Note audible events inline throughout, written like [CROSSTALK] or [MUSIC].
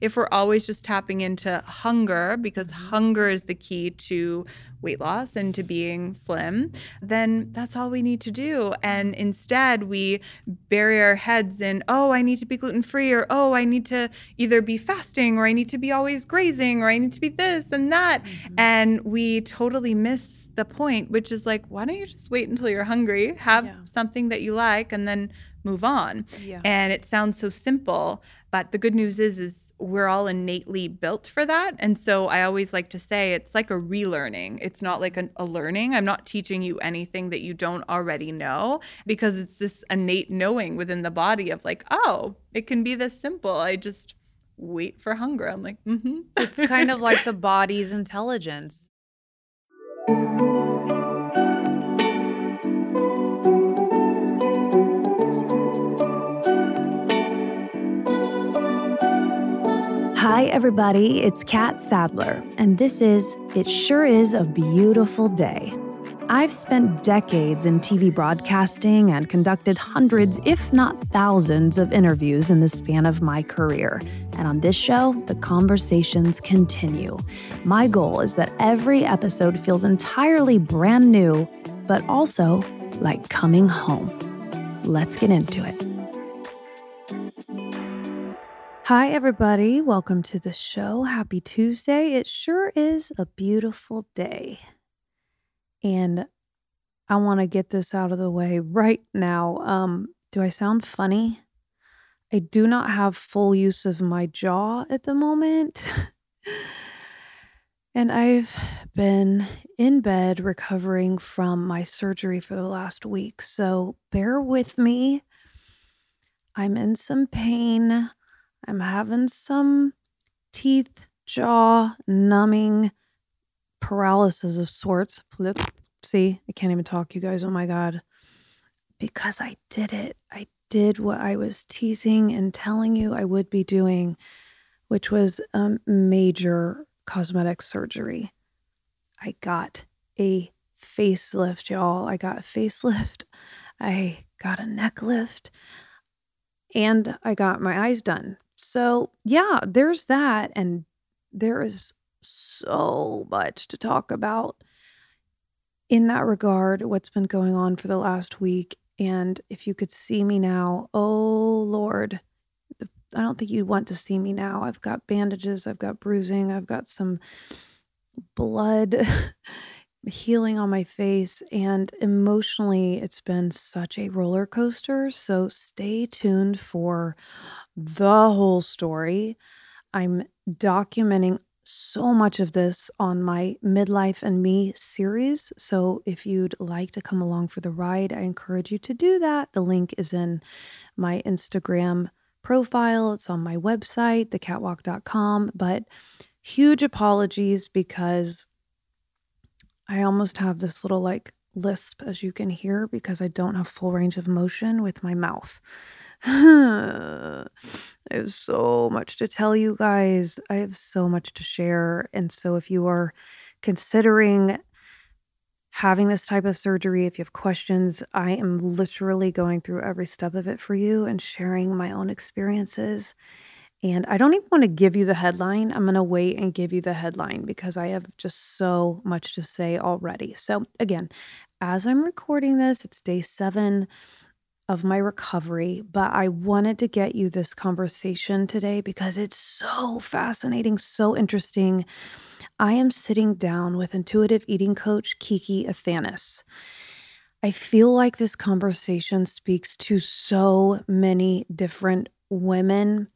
if we're always just tapping into hunger, because Mm-hmm. hunger is the key to weight loss and to being slim, then that's all we need to do. And instead, we bury our heads in, oh, I need to be gluten free, or oh, I need to either be fasting, or I need to be always grazing, or I need to be this and that. Mm-hmm. And we totally miss the point, which is like, why don't you just wait until you're hungry, have Yeah. something that you like, and then move on? Yeah. And it sounds so simple, but the good news is is we're all innately built for that. And so I always like to say it's like a relearning. It's not like an, a learning. I'm not teaching you anything that you don't already know because it's this innate knowing within the body of like, oh, it can be this simple. I just wait for hunger. I'm like, mm-hmm. It's kind of like the body's intelligence. Hi, everybody. It's Catt Sadler, and this is It Sure Is a Beautiful Day. I've spent decades in TV broadcasting and conducted hundreds, if not thousands, of interviews in the span of my career. And on this show, the conversations continue. My goal is that every episode feels entirely brand new, but also like coming home. Let's get into it. Hi, everybody. Welcome to the show. Happy Tuesday. It sure is a beautiful day. And I want to get this out of the way right now. Um, do I sound funny? I do not have full use of my jaw at the moment. [LAUGHS] and I've been in bed recovering from my surgery for the last week. So bear with me. I'm in some pain. I'm having some teeth, jaw numbing paralysis of sorts. See, I can't even talk, you guys. Oh my God. Because I did it. I did what I was teasing and telling you I would be doing, which was a major cosmetic surgery. I got a facelift, y'all. I got a facelift. I got a neck lift and I got my eyes done. So, yeah, there's that. And there is so much to talk about in that regard, what's been going on for the last week. And if you could see me now, oh Lord, I don't think you'd want to see me now. I've got bandages, I've got bruising, I've got some blood [LAUGHS] healing on my face and emotionally it's been such a roller coaster so stay tuned for the whole story. I'm documenting so much of this on my midlife and me series so if you'd like to come along for the ride i encourage you to do that. The link is in my instagram profile it's on my website thecattwalk.com but huge apologies because I almost have this little like lisp, as you can hear, because I don't have full range of motion with my mouth. [SIGHS] I have so much to tell you guys. I have so much to share. And so, if you are considering having this type of surgery, if you have questions, I am literally going through every step of it for you and sharing my own experiences. And I don't even want to give you the headline. I'm going to wait and give you the headline because I have just so much to say already. So, again, as I'm recording this, it's day seven of my recovery, but I wanted to get you this conversation today because it's so fascinating, so interesting. I am sitting down with intuitive eating coach Kiki Athanas. I feel like this conversation speaks to so many different women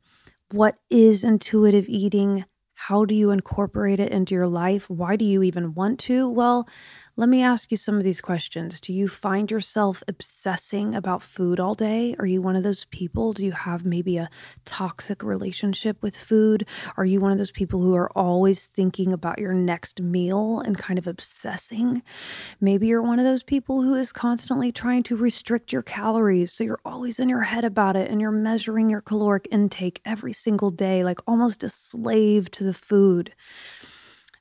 what is intuitive eating? How do you incorporate it into your life? Why do you even want to? Well, let me ask you some of these questions. Do you find yourself obsessing about food all day? Are you one of those people? Do you have maybe a toxic relationship with food? Are you one of those people who are always thinking about your next meal and kind of obsessing? Maybe you're one of those people who is constantly trying to restrict your calories. So you're always in your head about it and you're measuring your caloric intake every single day, like almost a slave to the food.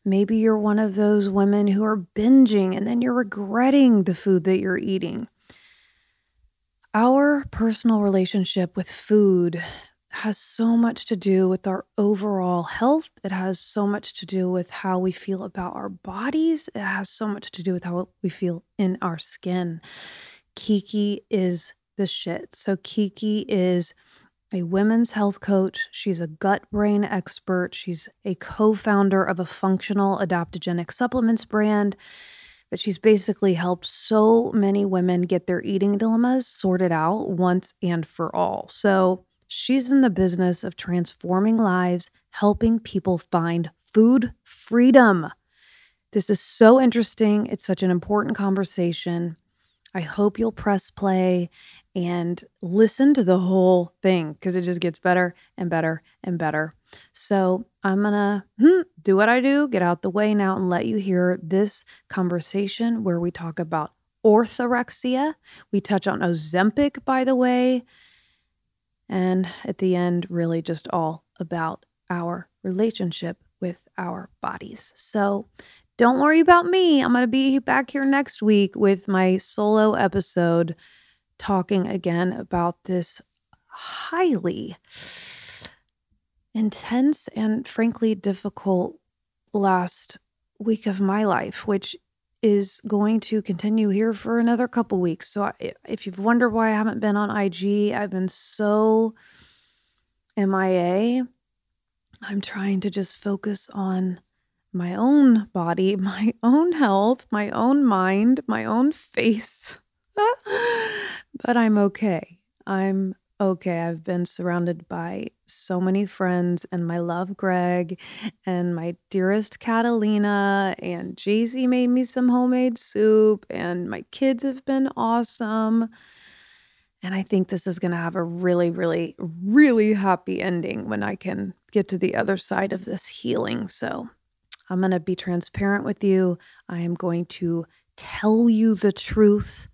Maybe you're one of those women who are binging and then you're regretting the food that you're eating. Our personal relationship with food has so much to do with our overall health. It has so much to do with how we feel about our bodies. It has so much to do with how we feel in our skin. Kiki is the shit. So, Kiki is a women's health coach. She's a gut brain expert. She's a co founder of a functional adaptogenic supplements brand. But she's basically helped so many women get their eating dilemmas sorted out once and for all. So, She's in the business of transforming lives, helping people find food freedom. This is so interesting. It's such an important conversation. I hope you'll press play and listen to the whole thing because it just gets better and better and better. So I'm to hmm, do what I do, get out the way now, and let you hear this conversation where we talk about orthorexia. We touch on Ozempic, by the way. And at the end, really just all about our relationship with our bodies. So don't worry about me. I'm going to be back here next week with my solo episode talking again about this highly intense and frankly difficult last week of my life, which is going to continue here for another couple weeks. So if you've wondered why I haven't been on IG, I've been so MIA. I'm trying to just focus on my own body, [LAUGHS] my own health, my own mind, my own face. [LAUGHS] but I'm okay. I'm okay, I've been surrounded by so many friends, and my love, Greg, and my dearest Catalina, and Jay-Z made me some homemade soup, and my kids have been awesome. And I think this is going to have a really, really, really happy ending when I can get to the other side of this healing. So I'm going to be transparent with you. I am going to tell you the truth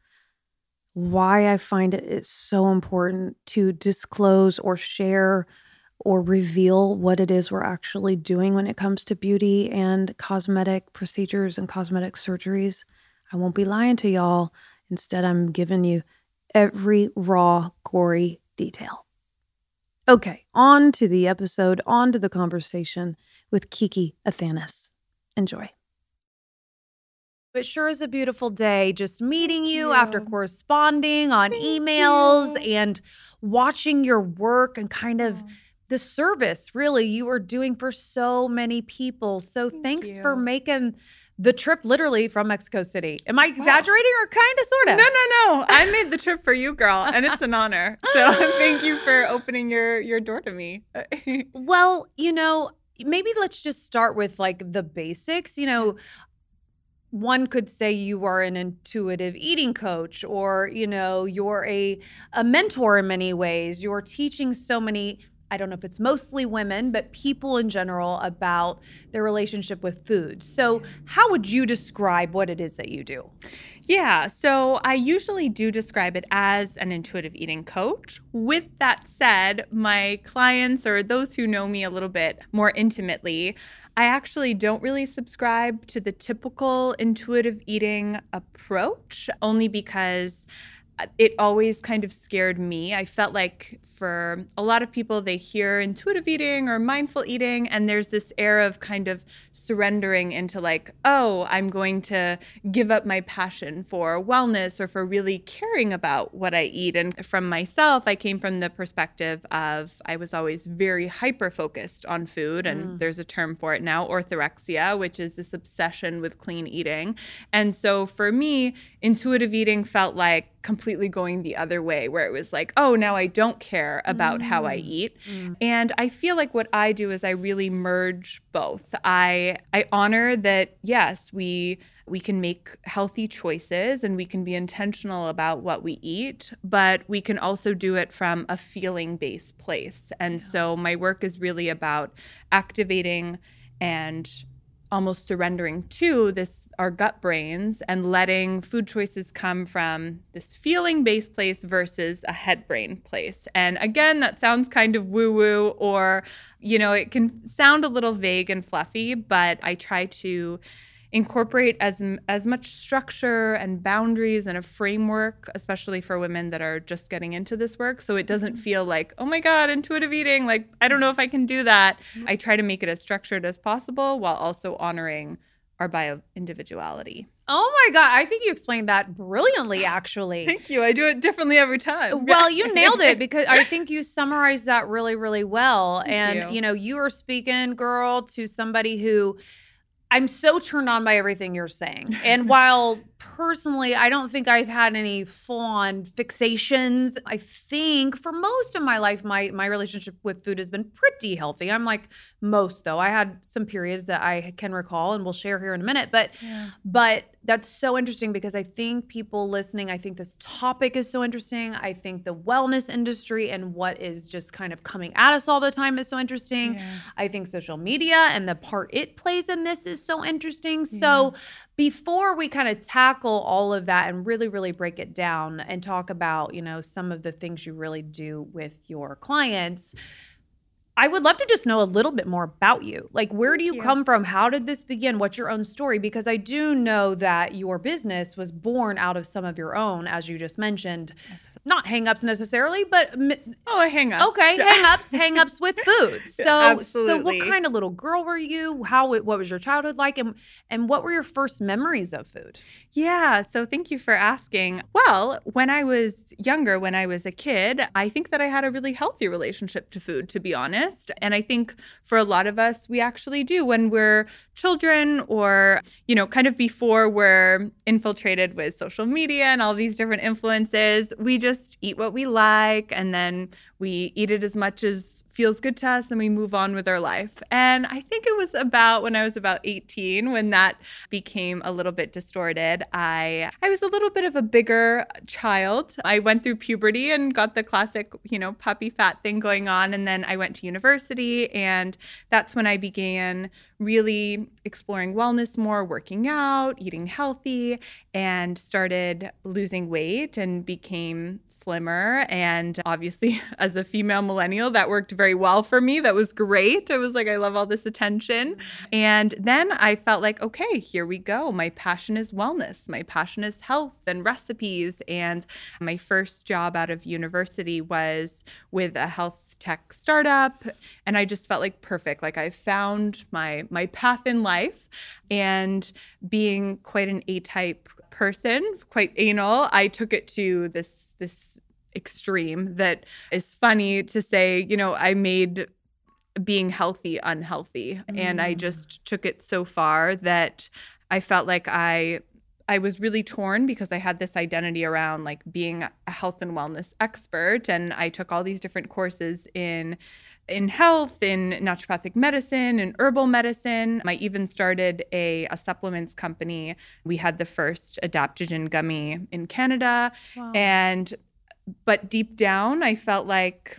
why I find it it's so important to disclose or share or reveal what it is we're actually doing when it comes to beauty and cosmetic procedures and cosmetic surgeries. I won't be lying to y'all. Instead, I'm giving you every raw, gory detail. Okay, on to the episode, on to the conversation with Kiki Athanas. Enjoy. It sure is a beautiful day just meeting you, you. after corresponding on Thank emails you. and watching your work and kind of the service really you are doing for so many people. So Thank thanks you. for making the trip literally from Mexico City. Am I exaggerating or kind of sort of? No, no, no. I [LAUGHS] made the trip for you, girl, and it's an honor. [LAUGHS] So thank you for opening your your door to me. [LAUGHS] well, you know, maybe let's just start with like the basics. You know, one could say you are an intuitive eating coach or you know you're a a mentor in many ways. You're teaching so many I don't know if it's mostly women, but people in general about their relationship with food. So, how would you describe what it is that you do? Yeah, so I usually do describe it as an intuitive eating coach. With that said, my clients or those who know me a little bit more intimately, I actually don't really subscribe to the typical intuitive eating approach, only because it always kind of scared me. I felt like for a lot of people, they hear intuitive eating or mindful eating, and there's this air of kind of surrendering into, like, oh, I'm going to give up my passion for wellness or for really caring about what I eat. And from myself, I came from the perspective of I was always very hyper focused on food, and mm. there's a term for it now orthorexia, which is this obsession with clean eating. And so for me, intuitive eating felt like completely going the other way where it was like oh now i don't care about mm. how i mm. eat mm. and i feel like what i do is i really merge both i i honor that yes we we can make healthy choices and we can be intentional about what we eat but we can also do it from a feeling based place and yeah. so my work is really about activating and almost surrendering to this our gut brains and letting food choices come from this feeling based place versus a head brain place. And again that sounds kind of woo woo or you know it can sound a little vague and fluffy but i try to incorporate as as much structure and boundaries and a framework especially for women that are just getting into this work so it doesn't mm-hmm. feel like oh my god intuitive eating like i don't know if i can do that mm-hmm. i try to make it as structured as possible while also honoring our bio individuality Oh my God. I think you explained that brilliantly, [GASPS] actually. Thank you. I do it differently every time. [LAUGHS] Well, you nailed it because I [LAUGHS] think you summarized that really, really well. Thank and, you. you know, you are speaking, girl, to somebody who I'm so turned on by everything you're saying. And [LAUGHS] while personally, I don't think I've had any full on fixations, I think for most of my life, my, my relationship with food has been pretty healthy. I'm like most, though. I had some periods that I can recall and we'll share here in a minute. But Yeah. but that's so interesting because I think people listening, I think this topic is so interesting. I think the wellness industry and what is just kind of coming at us all the time is so interesting. Yeah. I think social media and the part it plays in this is so interesting. So, before we kind of tackle all of that and really, really break it down and talk about, you know, some of the things you really do with your clients, I would love to just know a little bit more about you. Like, where do you, you. come from? How did this begin? What's your own story? Because I do know that your business was born out of some of your own, as you just mentioned. Not hangups necessarily, but Oh, I hang up. okay, hangups, [LAUGHS] hangups with food. So, so what kind of little girl were you? How? What was your childhood like? And and what were your first memories of food? Yeah, so thank you for asking. Well, when I was younger, when I was a kid, I think that I had a really healthy relationship to food, to be honest. And I think for a lot of us, we actually do when we're children or, you know, kind of before we're infiltrated with social media and all these different influences. We just eat what we like and then we eat it as much as feels good to us and we move on with our life. And I think it was about when I was about 18 when that became a little bit distorted. I I was a little bit of a bigger child. I went through puberty and got the classic, you know, puppy fat thing going on and then I went to university and that's when I began really exploring wellness more, working out, eating healthy and started losing weight and became slimmer. And obviously [LAUGHS] as a female millennial that worked very well for me. That was great. I was like i love all this attention. And then i felt like okay here we go. My passion is wellness. My passion is health and recipes. And my first job out of university was with a health tech startup and i just felt like perfect like i found my my path in life and being quite an a-type person quite anal i took it to this this extreme that is funny to say you know i made being healthy unhealthy and i Mm. just took it so far that i felt like i I was really torn because I had this identity around like being a health and wellness expert and I took all these different courses in in health, in naturopathic medicine, in herbal medicine. I even started a, a supplements company. We had the first adaptogen gummy in Canada. And but deep down, I felt like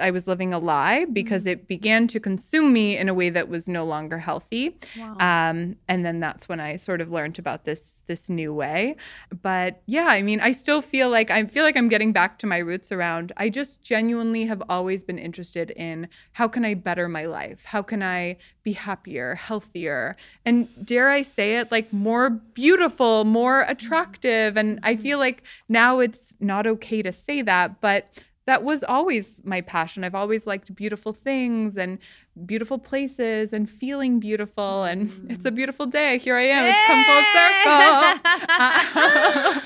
I was living a lie because mm. it began to consume me in a way that was no longer healthy. Wow. Um, and then that's when I sort of learned about this this new way. But yeah, I mean, I still feel like I feel like I'm getting back to my roots around. I just genuinely have always been interested in how can I better my life? How can I be happier, healthier, and dare I say it, like more beautiful, more mm. attractive. And I mm. feel like now it's not okay to say that, but that was always my passion. I've always liked beautiful things and beautiful places and feeling beautiful. And it's a mm. beautiful day. Here I am. It's come full circle.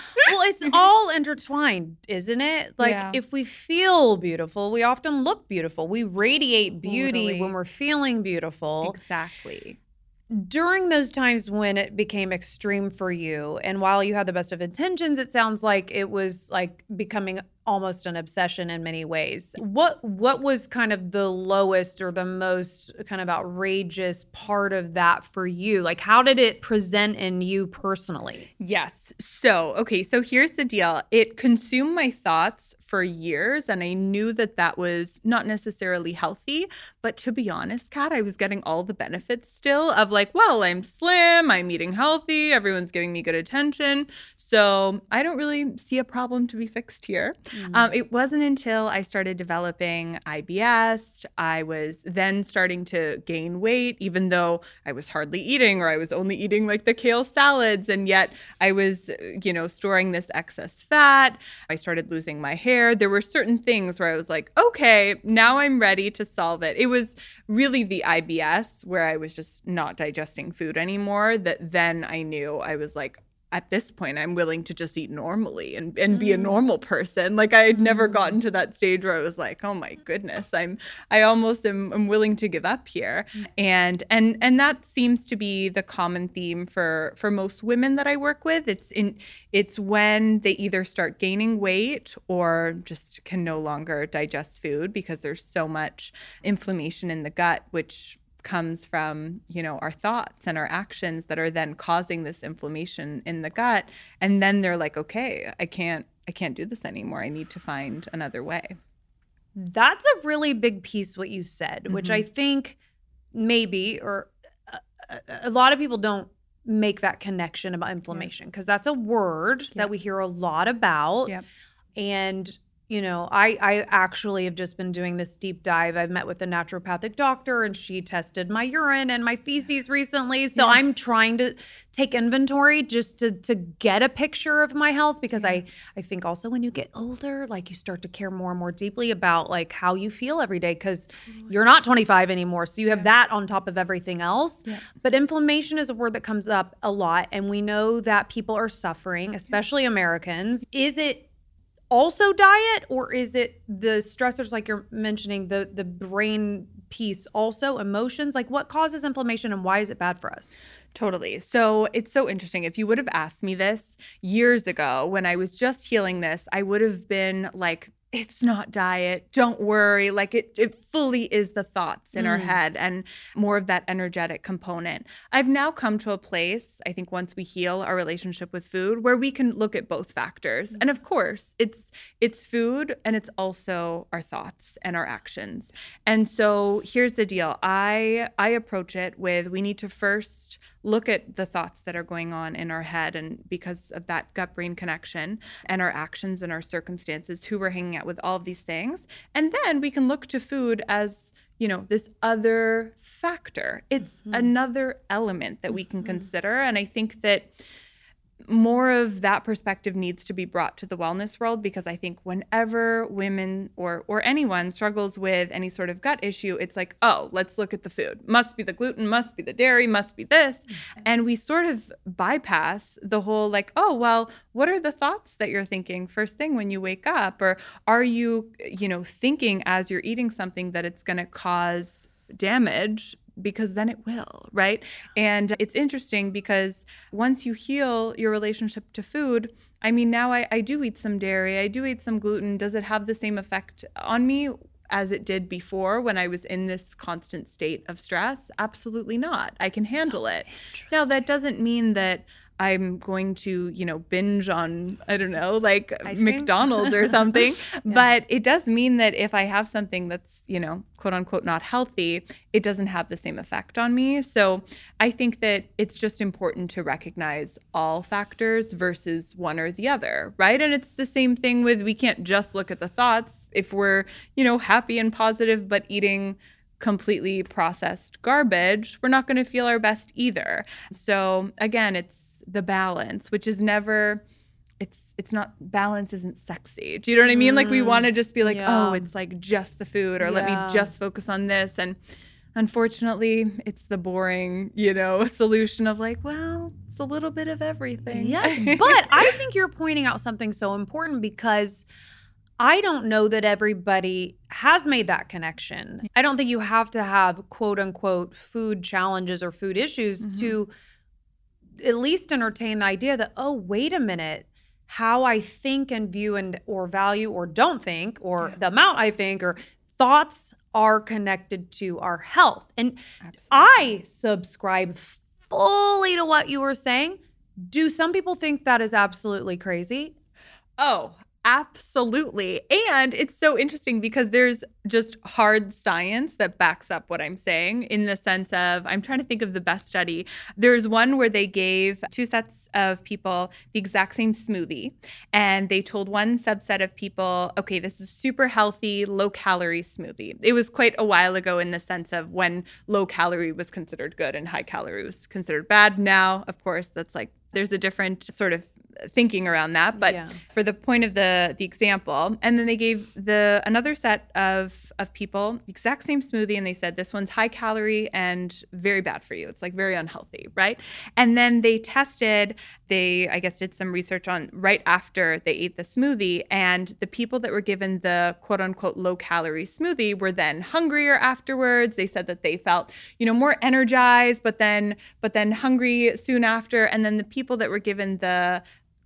[LAUGHS] [LAUGHS] well, it's all intertwined, isn't it? Like Yeah. if we feel beautiful, we often look beautiful. We radiate beauty Totally. when we're feeling beautiful. exactly. During those times when it became extreme for you, and while you had the best of intentions, it sounds like it was like becoming almost an obsession in many ways. What what was kind of the lowest or the most kind of outrageous part of that for you? Like how did it present in you personally? Yes. So, okay. So here's the deal it consumed my thoughts for years, and I knew that that was not necessarily healthy. But to be honest, Catt, I was getting all the benefits still of like, well, I'm slim, I'm eating healthy, everyone's giving me good attention. So I don't really see a problem to be fixed here. Mm. Um, it wasn't until I started developing IBS, I was then starting to gain weight, even though I was hardly eating or I was only eating like the kale salads. And yet I was, you know, storing this excess fat. I started losing my hair. There were certain things where I was like, okay, now I'm ready to solve it. It was really the IBS where I was just not digesting food anymore that then I knew I was like, at this point I'm willing to just eat normally and, and be a mm. normal person. Like I had never mm. gotten to that stage where I was like, oh my goodness, I'm I almost am, am willing to give up here. Mm. And and and that seems to be the common theme for for most women that I work with. It's in it's when they either start gaining weight or just can no longer digest food because there's so much inflammation in the gut, which comes from you know our thoughts and our actions that are then causing this inflammation in the gut. And then they're like okay i can't i can't do this anymore. I need to find another way. That's a really big piece what you said mm-hmm. which i think maybe or a, a, lot of people don't make that connection about inflammation because that's a word that we hear a lot about. Yep. and you know, I I actually have just been doing this deep dive. I've met with a naturopathic doctor and she tested my urine and my feces recently. So yeah. I'm trying to take inventory just to to get a picture of my health because yeah. I I think also when you get older, like you start to care more and more deeply about like how you feel every day cuz you're not 25 anymore. So you have yeah. that on top of everything else. But inflammation is a word that comes up a lot and we know that people are suffering, especially Americans. Is it also diet or is it the stressors like you're mentioning the the brain piece also emotions like what causes inflammation and why is it bad for us Totally. So it's so interesting. If you would have asked me this years ago when I was just healing this, I would have been like, it's not diet. Don't worry. Like it, it fully is the thoughts in mm. our head and more of that energetic component. I've now come to a place, I think once we heal our relationship with food, where we can look at both factors. Mm. And of course, it's it's food and it's also our thoughts and our actions. And so here's the deal. I I approach it with we need to first look at the thoughts that are going on in our head and because of that gut brain connection and our actions and our circumstances who we're hanging out with all of these things and then we can look to food as you know this other factor it's mm-hmm. another element that we can mm-hmm. consider and i think that more of that perspective needs to be brought to the wellness world because I think whenever women or or anyone struggles with any sort of gut issue, it's like, oh, let's look at the food. Must be the gluten, must be the dairy, must be this. Mm-hmm. And we sort of bypass the whole like, oh, well, what are the thoughts that you're thinking first thing when you wake up? Or are you, you know, thinking as you're eating something that it's gonna cause damage because then it will, right? And it's interesting because once you heal your relationship to food, I mean, now I, I do eat some dairy, I do eat some gluten. Does it have the same effect on me? As it did before when I was in this constant state of stress? Absolutely not. I can handle so it. Now, that doesn't mean that I'm going to, you know, binge on, I don't know, like McDonald's or [LAUGHS] something. yeah. But it does mean that if I have something that's, you know, quote unquote not healthy, it doesn't have the same effect on me. So I think that it's just important to recognize all factors versus one or the other, right? And it's the same thing with we can't just look at the thoughts. If we're, you know, happy and positive, but eating, completely processed garbage, we're not going to feel our best either. So again, it's the balance, which is never it's it's not balance isn't sexy. Do you know what I mean? Mm, like we mm, want to just be like, yeah. "Oh, it's like just the food or yeah. let me just focus on this." And unfortunately, it's the boring, you know, [LAUGHS] solution of like, well, it's a little bit of everything. Yes, [LAUGHS] but I think you're pointing out something so important because I don't know that everybody has made that connection. I don't think you have to have quote unquote food challenges or food issues mm-hmm. to at least entertain the idea that, oh, wait a minute, how I think and view and or value or don't think, or yeah. the amount I think, or thoughts are connected to our health. And Absolutely. I subscribe fully to what you were saying. Do some people think that is absolutely crazy? Oh, Absolutely. And it's so interesting because there's just hard science that backs up what I'm saying in the sense of I'm trying to think of the best study. There's one where they gave two sets of people the exact same smoothie and they told one subset of people, okay, this is super healthy, low calorie smoothie. It was quite a while ago in the sense of when low calorie was considered good and high calorie was considered bad. Now, of course, that's like there's a different sort of thinking around that but yeah. for the point of the the example and then they gave the another set of of people exact same smoothie and they said this one's high calorie and very bad for you. It's like very unhealthy right? And then they tested they i guess did some research on right after they ate the smoothie and the people that were given the quote unquote low calorie smoothie were then hungrier afterwards. They said that they felt you know more energized but then but then hungry soon after. And then the people that were given the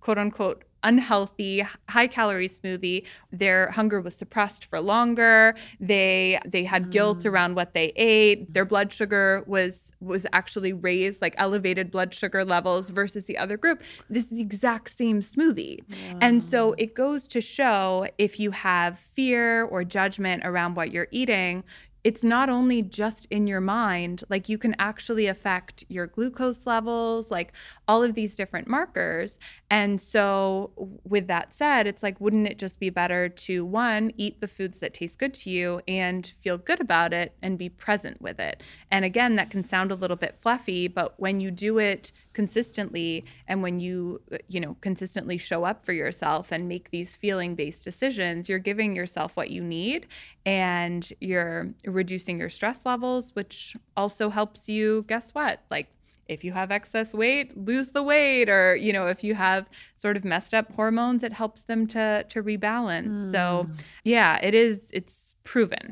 quote unquote unhealthy high calorie smoothie. Their hunger was suppressed for longer. They they had mm. guilt around what they ate. Their blood sugar was was actually raised like elevated blood sugar levels versus the other group. This is the exact same smoothie. Wow. and so it goes to show if you have fear or judgment around what you're eating it's not only just in your mind, like you can actually affect your glucose levels, like all of these different markers. And so, with that said, it's like, wouldn't it just be better to one, eat the foods that taste good to you and feel good about it and be present with it? And again, that can sound a little bit fluffy, but when you do it consistently and when you uh, you know consistently show up for yourself and make these feeling based decisions you're giving yourself what you need and you're reducing your stress levels which also helps you guess what? Like if you have excess weight lose the weight or you know if you have sort of messed up hormones it helps them to to rebalance. Mm. so hmm. yeah it is it's proven.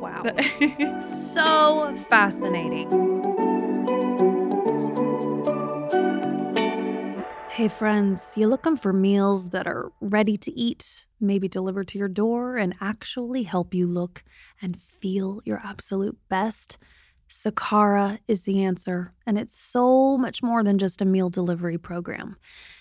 Wow. [LAUGHS] So fascinating. Hey, friends, you looking for meals that are ready to eat, maybe delivered to your door, and actually help you look and feel your absolute best? Sakara is the answer, and it's so much more than just a meal delivery program.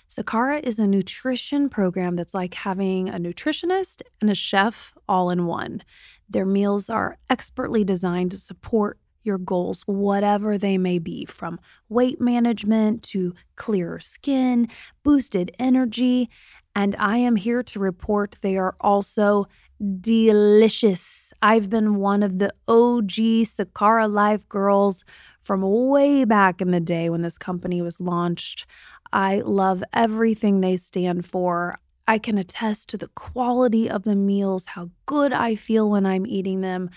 Sakara is a nutrition program that's like having a nutritionist and a chef all in one. Their meals are expertly designed to support your goals, whatever they may be, from weight management to clearer skin, boosted energy. And I am here to report they are also delicious. I've been one of the OG Sakara Life girls from way back in the day when this company was launched. I love everything they stand for. I can attest to the quality of the meals, how good I feel when I'm eating them.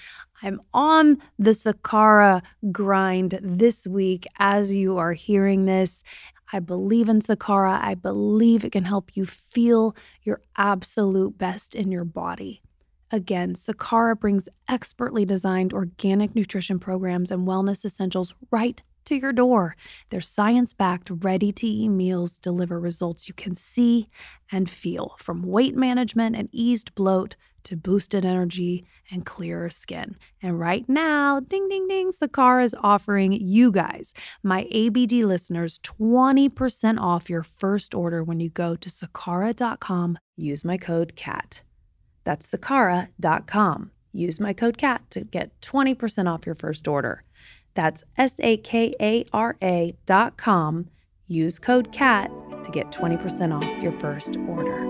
I'm on the Sakara grind this week as you are hearing this. I believe in Sakara. I believe it can help you feel your absolute best in your body. Again, Sakara brings expertly designed organic nutrition programs and wellness essentials right to your door. Their science backed, ready to eat meals deliver results you can see and feel from weight management and eased bloat to boosted energy and clearer skin. And right now, ding, ding, ding, Sakara is offering you guys, my ABD listeners, 20% off your first order when you go to sakara.com. Use my code CATT. That's sakara.com. Use my code CATT to get 20% off your first order. That's S A K A R A dot com. Use code CATT to get 20% off your first order.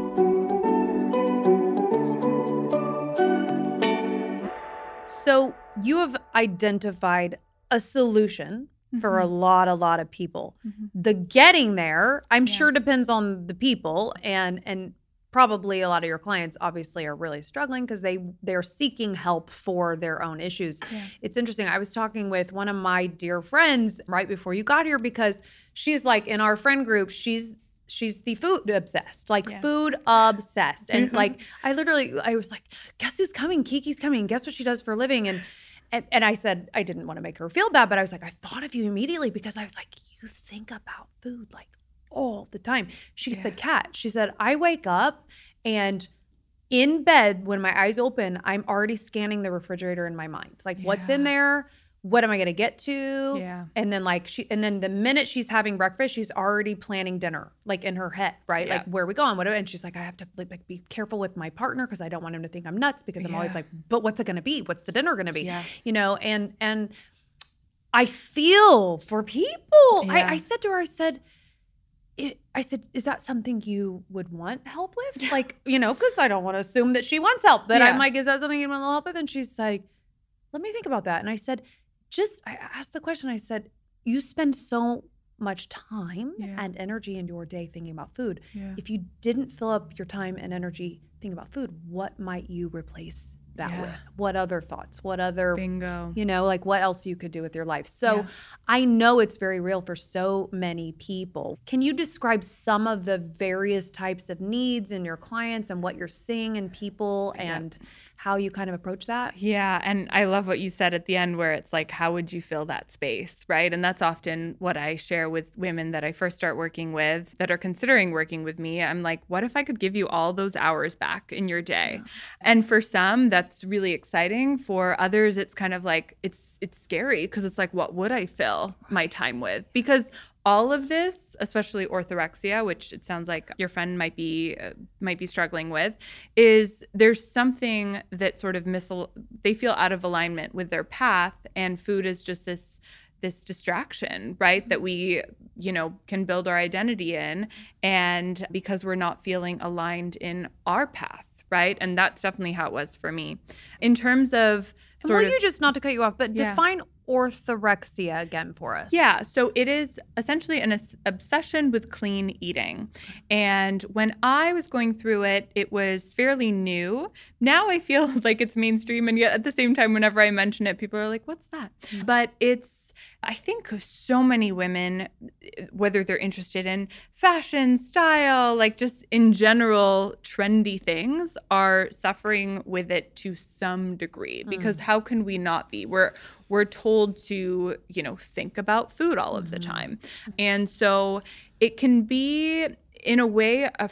So, you have identified a solution mm-hmm. for a mm-hmm. lot, a lot of people. Mm-hmm. The getting there, I'm yeah. sure, depends on the people and and probably a lot of your clients obviously are really struggling because they they're seeking help for their own issues. Yeah. It's interesting. I was talking with one of my dear friends right before you got here because she's like in our friend group, she's she's the food obsessed, like yeah. food obsessed. And mm-hmm. like I literally I was like, guess who's coming? Kiki's coming. Guess what she does for a living? And and, and I said I didn't want to make her feel bad, but I was like, I thought of you immediately because I was like, you think about food like all the time. She yeah. said, Catt, she said, I wake up and in bed, when my eyes open, I'm already scanning the refrigerator in my mind. Like, yeah. what's in there? what am I going to get to? Yeah. And then like she, and then the minute she's having breakfast, she's already planning dinner, like in her head, right? Yeah. Like where are we going? What? And she's like, I have to like be careful with my partner because I don't want him to think I'm nuts because I'm always like, but what's it going to be? What's the dinner going to be? Yeah. You know, and and I feel for people. Yeah. I, I said to her, I said. It, I said, "Is that something you would want help with? [LAUGHS] Like, you know, because I don't want to assume that she wants help. But Yeah. I'm like, is that something you want to help with?" And she's like, "Let me think about that." And I said, "Just," I asked the question. I said, "You spend so much time Yeah. and energy in your day thinking about food. If you didn't fill up your time and energy thinking about food, what might you replace that Yeah. with? What other thoughts? What other Bingo. you know like what else you could do with your life so Yeah. i know it's very real for so many people can you describe some of the various types of needs in your clients and what you're seeing in people and how you kind of approach that Yeah. And I love what you said at the end, where it's like, how would you fill that space? Right. And that's often what I share with women that I first start working with that are considering working with me. I'm like, what if I could give you all those hours back in your day? And for some, that's really exciting. For others, it's kind of like, it's, it's scary because it's like, what would I fill my time with? Because all of this, especially orthorexia, which it sounds like your friend might be uh, might be struggling with, is there's something that sort of miss they feel out of alignment with their path, and food is just this this distraction, right? That we you know can build our identity in, and because we're not feeling aligned in our path. Right. And that's definitely how it was for me. In terms of sort you just not to cut you off but Yeah. define orthorexia again for us Yeah, so it is essentially an obsession with clean eating. And when I was going through it, it was fairly new. Now I feel [LAUGHS] like it's mainstream. And yet at the same time, whenever I mention it, people are like, what's that? Mm. But it's, I think so many women, whether they're interested in fashion, style, like just in general trendy things, are suffering with it to some degree. Hmm. Because how can we not be? We're we're told to, you know, think about food all of the mm-hmm. time. And so it can be in a way a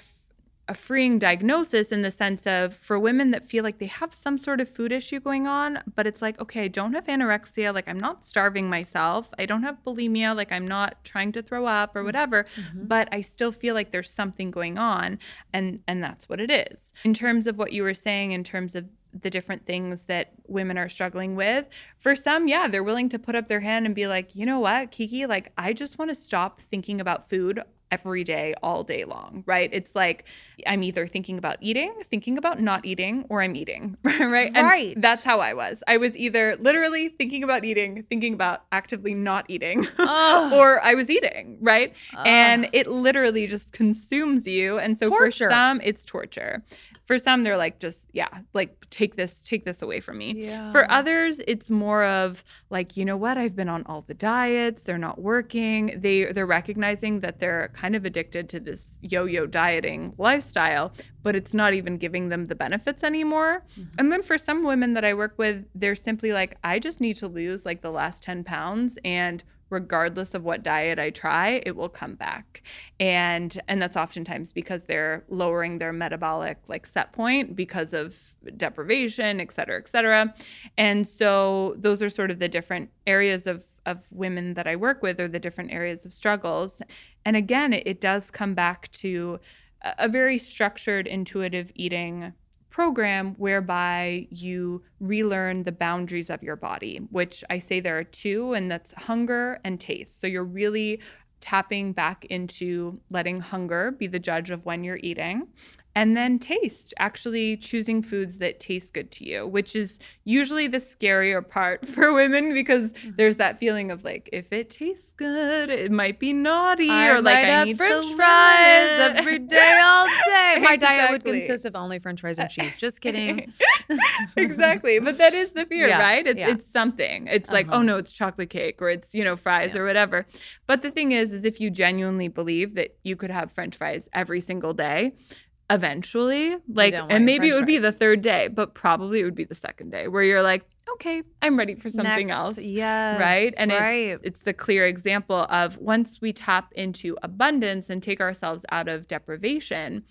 a freeing diagnosis in the sense of for women that feel like they have some sort of food issue going on, but it's like, okay, I don't have anorexia, like I'm not starving myself. I don't have bulimia, like I'm not trying to throw up or mm-hmm. whatever, mm-hmm. but I still feel like there's something going on and and that's what it is. In terms of what you were saying in terms of the different things that women are struggling with. For some, yeah, they're willing to put up their hand and be like, you know what, Kiki, like I just want to stop thinking about food every day, all day long, right? It's like I'm either thinking about eating, thinking about not eating, or I'm eating, [LAUGHS] right? And Right. that's how I was. I was either literally thinking about eating, thinking about actively not eating, [LAUGHS] or I was eating, right? And it literally just consumes you. And so Torture. for some, it's torture. For some, they're like, just, yeah, like take this, take this away from me. yeah For others, it's more of like, you know what? I've been on all the diets. They're not working. They they're recognizing that they're kind of addicted to this yo-yo dieting lifestyle, but it's not even giving them the benefits anymore. Mm-hmm. And then for some women that I work with, they're simply like, I just need to lose like the last 10 pounds and regardless of what diet I try, it will come back. And and that's oftentimes because they're lowering their metabolic like set point because of deprivation, et cetera, et cetera. And so those are sort of the different areas of of women that I work with or the different areas of struggles. And again, it, it does come back to a, a very structured intuitive eating program whereby you relearn the boundaries of your body, which I say there are two, and that's hunger and taste. So you're really tapping back into letting hunger be the judge of when you're eating. And then taste, actually choosing foods that taste good to you, which is usually the scarier part [LAUGHS] for women because there's that feeling of like, if it tastes good, it might be naughty I or like I have need French fries every day, all day. My [LAUGHS] diet would consist of only French fries and cheese. Just kidding. [LAUGHS] exactly. But that is the fear, Yeah, right? It's yeah. it's something. It's like, Uh-huh. oh no, it's chocolate cake or it's, you know, fries Yeah. or whatever. But the thing is, is if you genuinely believe that you could have French fries every single day, eventually, like and maybe it would be the third day, but probably it would be the second day where you're like, okay, I'm ready for something Next, else Yes. right and right. it's it's the clear example of once we tap into abundance and take ourselves out of deprivation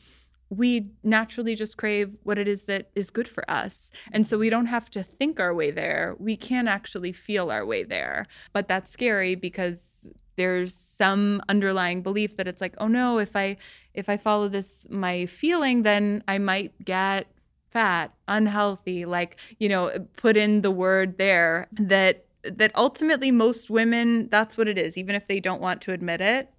we naturally just crave what it is that is good for us. And so we don't have to think our way there. We can actually feel our way there. But that's scary because there's some underlying belief that it's like, oh no, if I if I follow this my feeling, then I might get fat, unhealthy, like, you know, put in the word there that that ultimately most women that's what it is, even if they don't want to admit it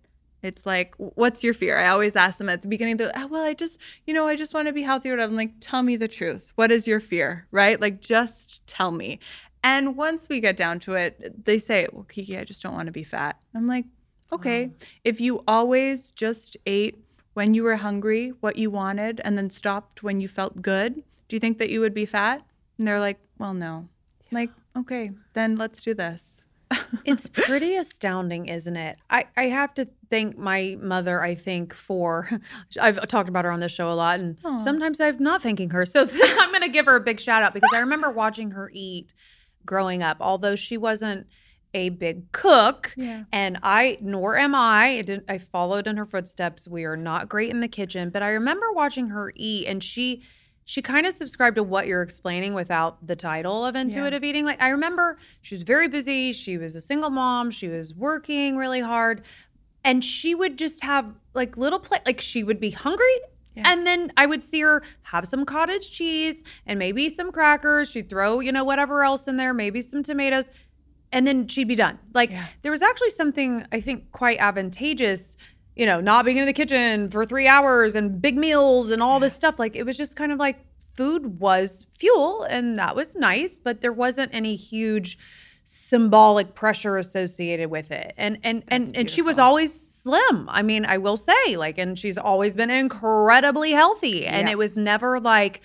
it's like, what's your fear? I always ask them at the beginning, they're like, oh, well, I just, you know, I just want to be whatever. I'm like, tell me the truth. What is your fear? Right? Like, just tell me. And once we get down to it, they say, well, Kiki, I just don't want to be fat. I'm like, okay. Wow. If you always just ate when you were hungry, what you wanted, and then stopped when you felt good, do you think that you would be fat? And they're like, well, no. Yeah. Like, okay, then let's do this [LAUGHS] it's pretty astounding, isn't it? I, I have to thank my mother, I think, for [LAUGHS] I've talked about her on this show a lot, and Aww. sometimes I'm not thanking her. So [LAUGHS] I'm going to give her a big shout out because I remember watching her eat growing up, although she wasn't a big cook yeah. and i nor am i I, didn't, I followed in her footsteps we are not great in the kitchen but i remember watching her eat and she she kind of subscribed to what you're explaining without the title of intuitive yeah. eating. Like I remember she was very busy, she was a single mom, she was working really hard, and she would just have like little play like she would be hungry yeah. And then I would see her have some cottage cheese and maybe some crackers. She'd throw, you know, whatever else in there, maybe some tomatoes, and then she'd be done. Like yeah. there was actually something I think quite advantageous you know, not being in the kitchen for three hours and big meals and all this stuff. Like it was just kind of like food was fuel and that was nice, but there wasn't any huge symbolic pressure associated with it. And and That's and beautiful. and she was always slim. I mean, I will say like and she's always been incredibly healthy and yeah. it was never like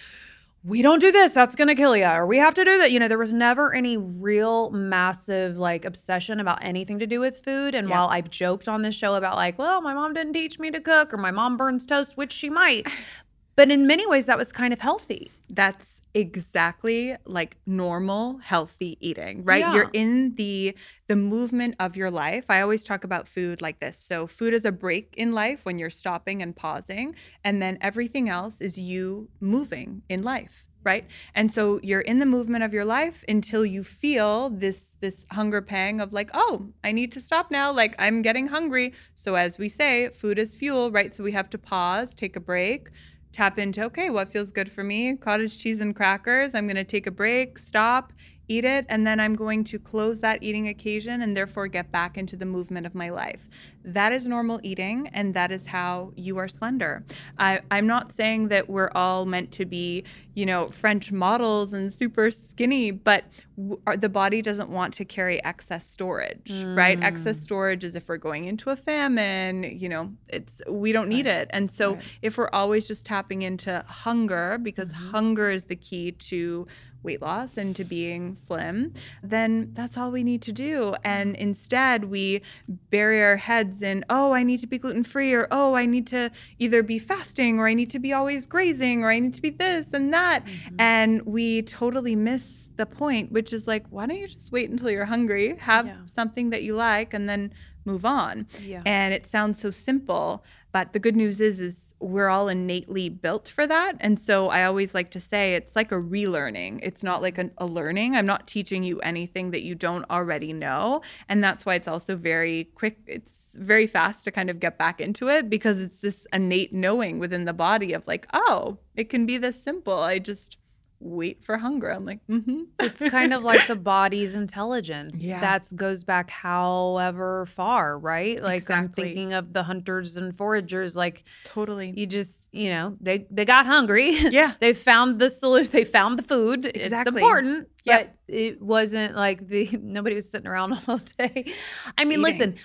we don't do this, that's gonna kill you, or we have to do that. You know, there was never any real massive like obsession about anything to do with food. And yeah. while I've joked on this show about like, well, my mom didn't teach me to cook, or my mom burns toast, which she might, [LAUGHS] but in many ways that was kind of healthy. That's exactly like normal healthy eating right? Yeah. you're in the the movement of your life. I always talk about food like this. So food is a break in life when you're stopping and pausing and then everything else is you moving in life right? And so you're in the movement of your life until you feel this this hunger pang of like oh i need to stop now. Like i'm getting hungry. So as we say food is fuel right? So we have to pause take a break tap into okay, what feels good for me? Cottage cheese and crackers. I'm going to take a break, stop, eat it, and then I'm going to close that eating occasion and therefore get back into the movement of my life. That is normal eating, and that is how you are slender. I, I'm not saying that we're all meant to be, you know, French models and super skinny, but w- the body doesn't want to carry excess storage, mm. right? Excess storage is if we're going into a famine, you know, it's we don't need right. it. And so right. if we're always just tapping into hunger, because mm-hmm. hunger is the key to weight loss and to being slim, then that's all we need to do. And instead, we bury our heads in, oh, I need to be gluten free, or oh, I need to either be fasting, or I need to be always grazing, or I need to be this and that. Mm-hmm. And we totally miss the point, which is like, why don't you just wait until you're hungry, have yeah. something that you like, and then move on. Yeah. And it sounds so simple, but the good news is is we're all innately built for that. And so I always like to say it's like a relearning. It's not like a, a learning. I'm not teaching you anything that you don't already know. And that's why it's also very quick. It's very fast to kind of get back into it because it's this innate knowing within the body of like, oh, it can be this simple. I just wait for hunger. I'm like, mm-hmm. it's kind of like the [LAUGHS] body's intelligence. Yeah. That goes back however far, right? Like exactly. I'm thinking of the hunters and foragers, like totally. You just, you know, they they got hungry. Yeah. [LAUGHS] they found the solution. They found the food. Exactly. It's important. Yep. But it wasn't like the [LAUGHS] nobody was sitting around all day. I mean, Eating. listen,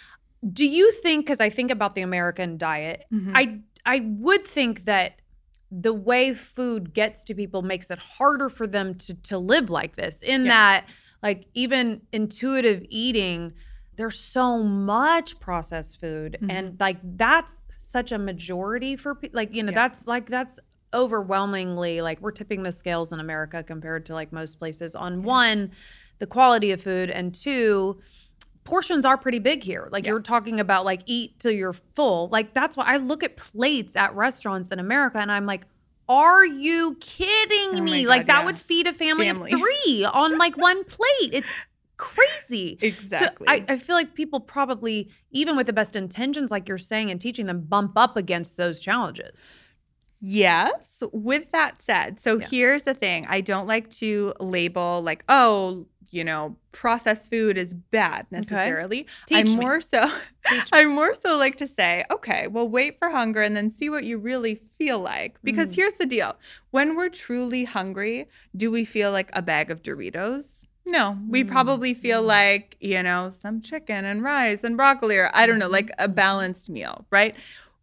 do you think because I think about the American diet, mm-hmm. I I would think that the way food gets to people makes it harder for them to to live like this in yeah. that like even intuitive eating there's so much processed food mm-hmm. and like that's such a majority for people like you know yeah. that's like that's overwhelmingly like we're tipping the scales in America compared to like most places on yeah. one the quality of food and two portions are pretty big here. Like Yeah. you're talking about like eat till you're full. Like that's why I look at plates at restaurants in America and I'm like, are you kidding Oh me? God, like that yeah. would feed a family, Family. of three on like one plate. It's crazy. Exactly. [LAUGHS] So I, I feel like people probably, even with the best intentions, like you're saying, and teaching them, bump up against those challenges. Yes. With that said, so Yeah. here's the thing I don't like to label, like, oh, you know, processed food is bad necessarily. I'm me. more so. [LAUGHS] I more so like to say, okay, well, wait for hunger and then see what you really feel like. Because Mm. here's the deal. When we're truly hungry, do we feel like a bag of Doritos? No, we Mm. probably feel like, you know, some chicken and rice and broccoli or I don't know, like a balanced meal, right?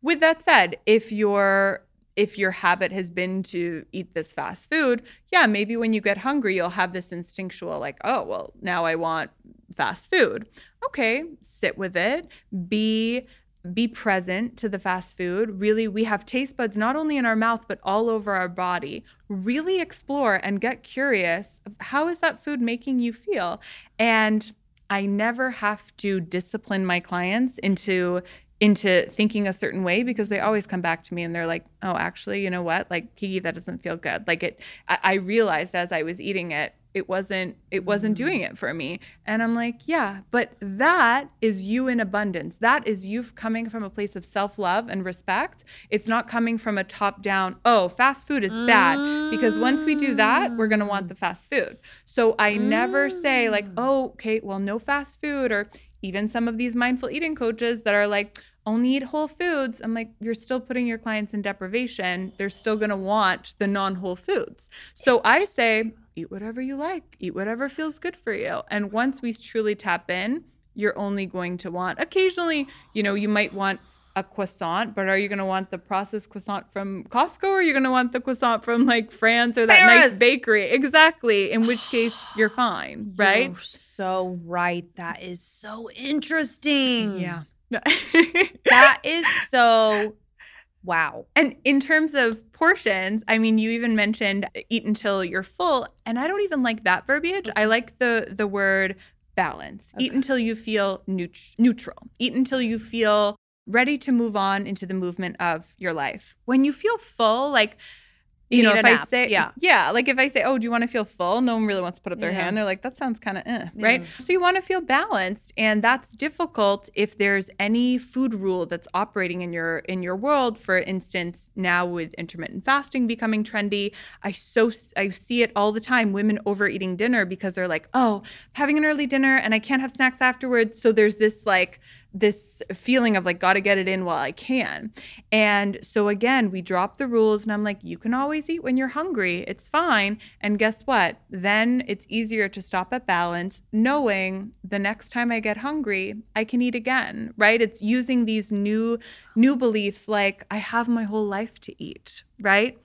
With that said, if your if your habit has been to eat this fast food, yeah, maybe when you get hungry, you'll have this instinctual, like, oh, well, now I want fast food. Okay, sit with it. Be be present to the fast food. Really, we have taste buds not only in our mouth but all over our body. Really explore and get curious. How is that food making you feel? And I never have to discipline my clients into into thinking a certain way because they always come back to me and they're like, "Oh, actually, you know what? Like, Kiki, that doesn't feel good." Like it, I, I realized as I was eating it, it wasn't it wasn't mm-hmm. doing it for me, and I'm like, "Yeah, but that is you in abundance. That is you coming from a place of self love and respect. It's not coming from a top down. Oh, fast food is bad because once we do that, we're gonna want mm. the fast food. So I never say like, mm. "Oh, okay, well, no fast food," or even some of these mindful eating coaches that are like only eat whole foods. I'm like you're still putting your clients in deprivation. They're still going to want the non-whole foods. So i say eat whatever you like. Eat whatever feels good for you. And once we truly tap in you're only going to want occasionally you know you might want a croissant but are you going to want the processed croissant from costco or are you going to want the croissant from like france or that Paris. nice bakery? Exactly in which case you're fine right? You're so right. That is so interesting. yeah That [LAUGHS] is so wow. And in terms of portions, I mean, you even mentioned eat until you're full, and I don't even like that verbiage. I like the the word balance. Eat until you feel neut- neutral. Eat until you feel ready to move on into the movement of your life. When you feel full, like you, You know, if I nap. say Yeah. yeah, like if I say, "Oh, do you want to feel full?" No one really wants to put up their Yeah. hand. They're like, "That sounds kind of eh," right? Yeah. So you want to feel balanced, and that's difficult if there's any food rule that's operating in your in your world. For instance, now with intermittent fasting becoming trendy, I so I see it all the time. Women overeating dinner because they're like, "Oh, having an early dinner and I can't have snacks afterwards." So there's this like this feeling of like got to get it in while I can. And so again, we drop the rules and I'm like, you can always eat when you're hungry. It's fine. And guess what? Then it's easier to stop at balance knowing the next time I get hungry, I can eat again, right? It's using these new new beliefs like I have my whole life to eat, right?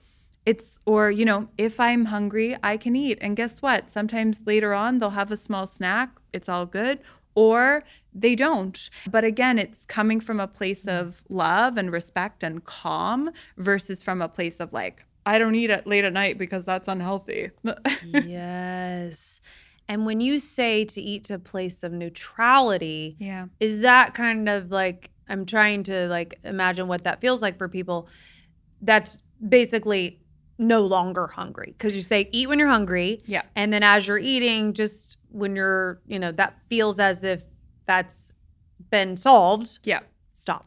It's, or, you know, if I'm hungry, I can eat. And guess what? Sometimes later on, they'll have a small snack. It's all good. Or they don't. But again, it's coming from a place mm. of love and respect and calm versus from a place of like, I don't eat it late at night because that's unhealthy. [LAUGHS] yes. And when you say to eat to a place of neutrality, yeah. is that kind of like I'm trying to like imagine what that feels like for people that's basically no longer hungry because you say eat when you're hungry Yeah. and then as you're eating just when you're you know that feels as if that's been solved Yeah. stop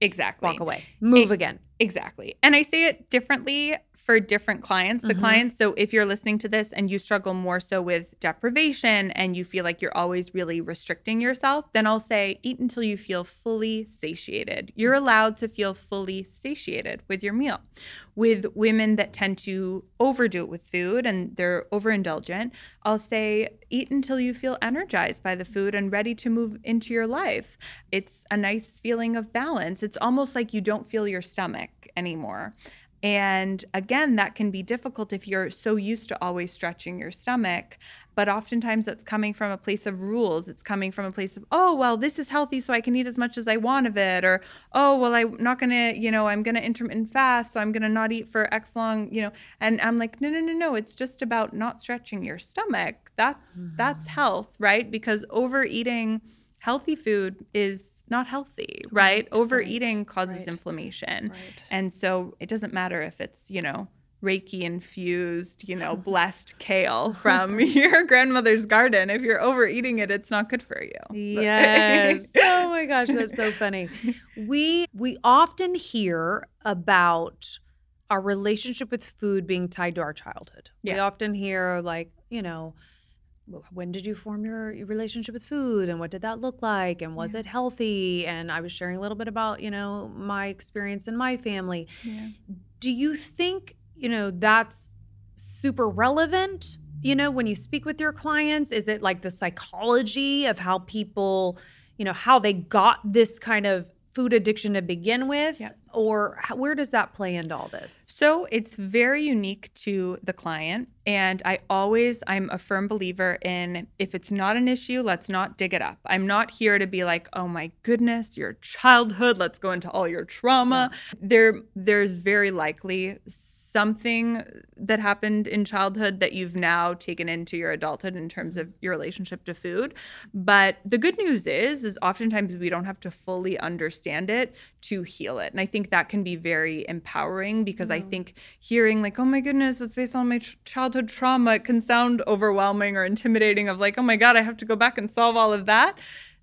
Exactly. walk away move It- again Exactly. And I say it differently for different clients. The Mhm. clients, so if you're listening to this and you struggle more so with deprivation and you feel like you're always really restricting yourself, then I'll say eat until you feel fully satiated. You're allowed to feel fully satiated with your meal. With women that tend to overdo it with food and they're overindulgent, I'll say eat until you feel energized by the food and ready to move into your life. It's a nice feeling of balance. It's almost like you don't feel your stomach anymore. And again, that can be difficult if you're so used to always stretching your stomach. But oftentimes that's coming from a place of rules. It's coming from a place of, oh, well, this is healthy, so I can eat as much as I want of it. Or, oh, well, I'm not going to, you know, I'm going to intermittent fast, so I'm going to not eat for X long, you know. And I'm like, no, no, no, no. It's just about not stretching your stomach. That's that's mm-hmm. health, right? Because overeating healthy food is not healthy, right? Right, Overeating right, causes right. inflammation. Right. And so it doesn't matter if it's, you know, Reiki infused, you know, [LAUGHS] blessed kale from [LAUGHS] your grandmother's garden. If you're overeating it, it's not good for you. [LAUGHS] Yes. oh my gosh, that's so funny. We we often hear about our relationship with food being tied to our childhood. We often hear like, you know, when did you form your relationship with food and what did that look like and was Yeah. it healthy and i was sharing a little bit about you know my experience in my family yeah. do you think you know that's super relevant you know when you speak with your clients is it like the psychology of how people you know how they got this kind of food addiction to begin with Yep. or how, where does that play into all this So it's very unique to the client. And I always, I'm a firm believer in if it's not an issue, let's not dig it up. I'm not here to be like, oh my goodness, your childhood, let's go into all your trauma. There, there's very likely something that happened in childhood that you've now taken into your adulthood in terms of your relationship to food. But the good news is, is oftentimes we don't have to fully understand it to heal it. And I think that can be very empowering because I mm-hmm. think hearing like, oh my goodness, it's based on my ch- childhood trauma, it can sound overwhelming or intimidating of like, oh my God, I have to go back and solve all of that.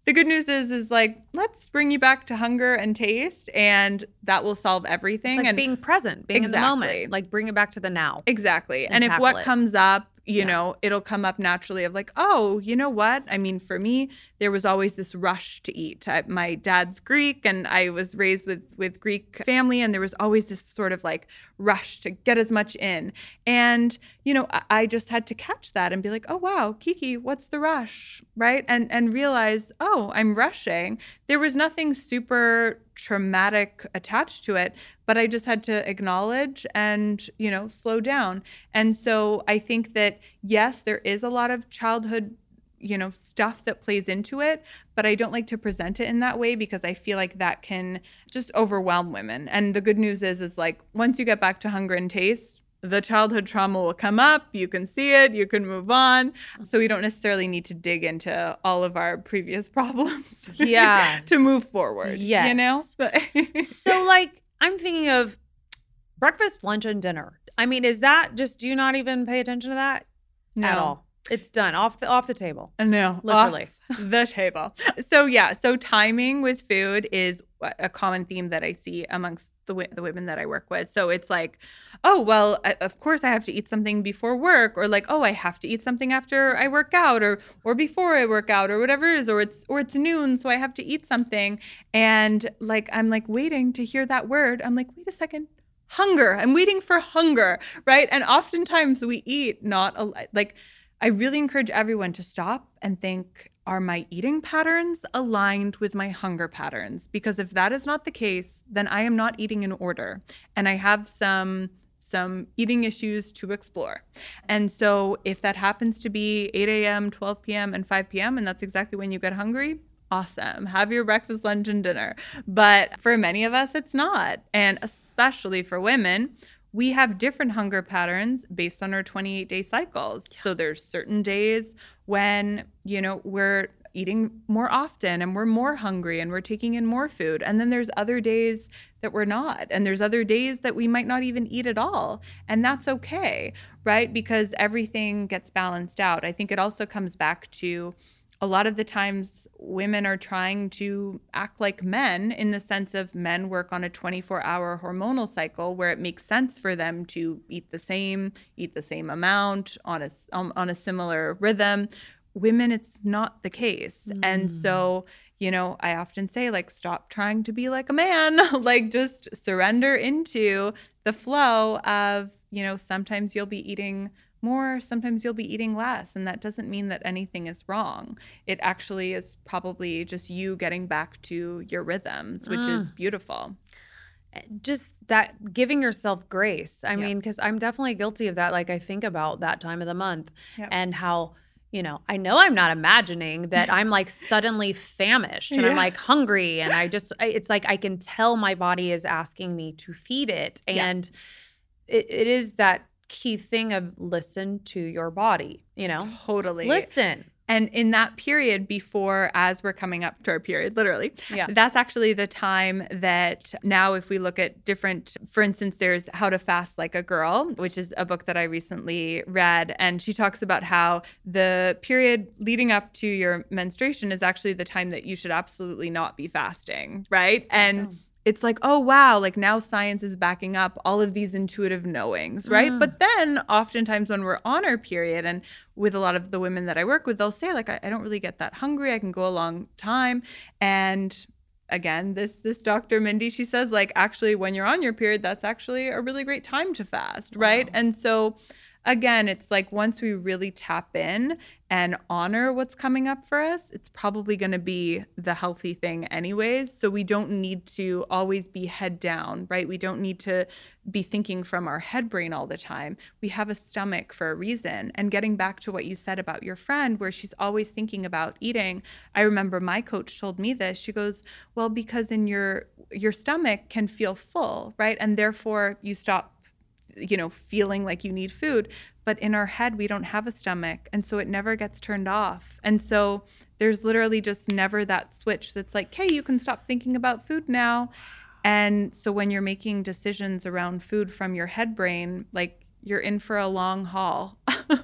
The good news is, is like, let's bring you back to hunger and taste, and that will solve everything. it's like and being present being in the moment like bring it back to the now Exactly. and And, if what it. comes up, you Yeah. know, it'll come up naturally of like, oh, you know what? I mean, for me, there was always this rush to eat. I, my dad's Greek and I was raised with with Greek family and there was always this sort of like rush to get as much in. And, you know, I, I just had to catch that and be like, oh wow, Kiki, what's the rush? Right? And and realize, oh, I'm rushing. There was nothing super traumatic attached to it but i just had to acknowledge and you know slow down. And so i think that yes there is a lot of childhood you know stuff that plays into it but i don't like to present it in that way because i feel like that can just overwhelm women. And the good news is is like once you get back to hunger and taste the childhood trauma will come up you can see it you can move on. So we don't necessarily need to dig into all of our previous [LAUGHS] problems Yeah. to move forward you know? [LAUGHS] So like i'm thinking of breakfast lunch and dinner. I mean is that just do you not even pay attention to that? At all it's done off the off the table No, Literally. off [LAUGHS] the table. So yeah, so timing with food is a a common theme that I see amongst the the women that I work with. So it's like, oh well, I- of course I have to eat something before work, or like, oh I have to eat something after I work out, or or before I work out, or whatever it is, or it's or it's noon, so I have to eat something, and like I'm like waiting to hear that word. I'm like, wait a second. Hunger. I'm waiting for hunger, right? And oftentimes we eat not a, like I really encourage everyone to stop and think are my eating patterns aligned with my hunger patterns? Because if that is not the case, then I am not eating in order and I have some some eating issues to explore. And so if that happens to be 8 a.m., 12 p.m., and 5 p.m., and that's exactly when you get hungry, awesome. Have your breakfast, lunch, and dinner. But for many of us, it's not. And especially for women, we have different hunger patterns based on our 28 day cycles. So there's certain days when, you know, we're eating more often and we're more hungry and we're taking in more food. And then there's other days that we're not. And there's other days that we might not even eat at all. And that's okay, right? Because everything gets balanced out. I think it also comes back to a lot of the times women are trying to act like men in the sense of men work on a 24 hour hormonal cycle where it makes sense for them to eat the same eat the same amount on a um, on a similar rhythm. Women it's not the case. And so you know i often say like stop trying to be like a man. [LAUGHS] Like just surrender into the flow of you know sometimes you'll be eating more, sometimes you'll be eating less. And that doesn't mean that anything is wrong. It actually is probably just you getting back to your rhythms, which is mm. beautiful. Eh, just that giving yourself grace. I Yep. mean, because I'm definitely guilty of that. Like I think about that time of the month Yep. and how, you know, I know I'm not imagining that [LAUGHS] I'm like suddenly famished and I'm like hungry and I just it's like I can tell my body is asking me to feed it. Yeah. And it, it is that key thing of listen to your body, you know? Totally. Listen. And in that period before, as we're coming up to our period, literally, Yeah. that's actually the time that now, if we look at different, for instance, there's How to Fast Like a Girl, which is a book that I recently read. And she talks about how the period leading up to your menstruation is actually the time that you should absolutely not be fasting, right? And it's like, oh, wow, like now science is backing up all of these intuitive knowings, right? Mm. But then oftentimes when we're on our period, and with a lot of the women that I work with, they'll say, like, I, I don't really get that hungry. I can go a long time. And again, this this Dr. Mindy, she says, like, actually, when you're on your period, that's actually a really great time to fast, right? And so again, it's like once we really tap in and honor what's coming up for us, it's probably going to be the healthy thing, anyways. So we don't need to always be head down, right? We don't need to be thinking from our head brain all the time. We have a stomach for a reason. And getting back to what you said about your friend, where she's always thinking about eating, I remember my coach told me this. She goes, Well, because in your your stomach can feel full, right? And therefore you stop you know, feeling like you need food. But in our head, we don't have a stomach. And so it never gets turned off. And so there's literally just never that switch that's like, hey, you can stop thinking about food now. And so when you're making decisions around food from your head brain, like you're in for a long haul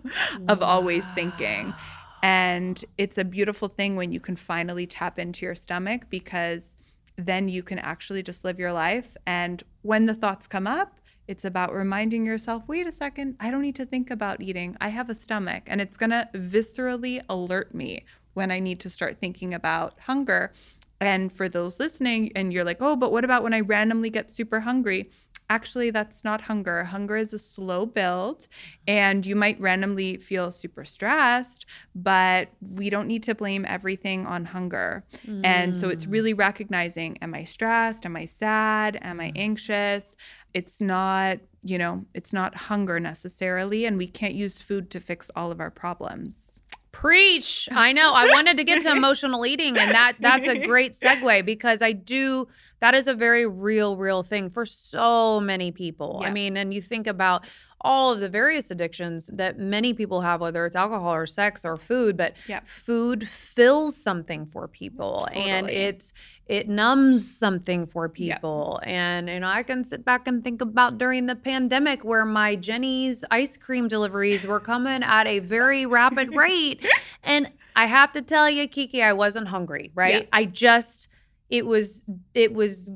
[LAUGHS] of always thinking. And it's a beautiful thing when you can finally tap into your stomach because then you can actually just live your life. And when the thoughts come up, it's about reminding yourself wait a second, I don't need to think about eating. I have a stomach, and it's going to viscerally alert me when I need to start thinking about hunger. And for those listening, and you're like, oh, but what about when I randomly get super hungry? Actually, that's not hunger. Hunger is a slow build, and you might randomly feel super stressed, but we don't need to blame everything on hunger. And so it's mm. really recognizing am I stressed? Am I sad? Am I mm. anxious? It's not, you know, it's not hunger necessarily, and we can't use food to fix all of our problems. Preach. I know. I wanted to get to emotional eating and that that's a great segue because I do that is a very real real thing for so many people. I mean, and you think about all of the various addictions that many people have whether it's alcohol or sex or food, but Yep. food fills something for people and Totally. it it numbs something for people. And and I can sit back and think about during the pandemic where my Jeni's ice cream deliveries were coming at a very rapid [LAUGHS] rate. And I have to tell you, Kiki, I wasn't hungry, right? Yeah. I just it was it was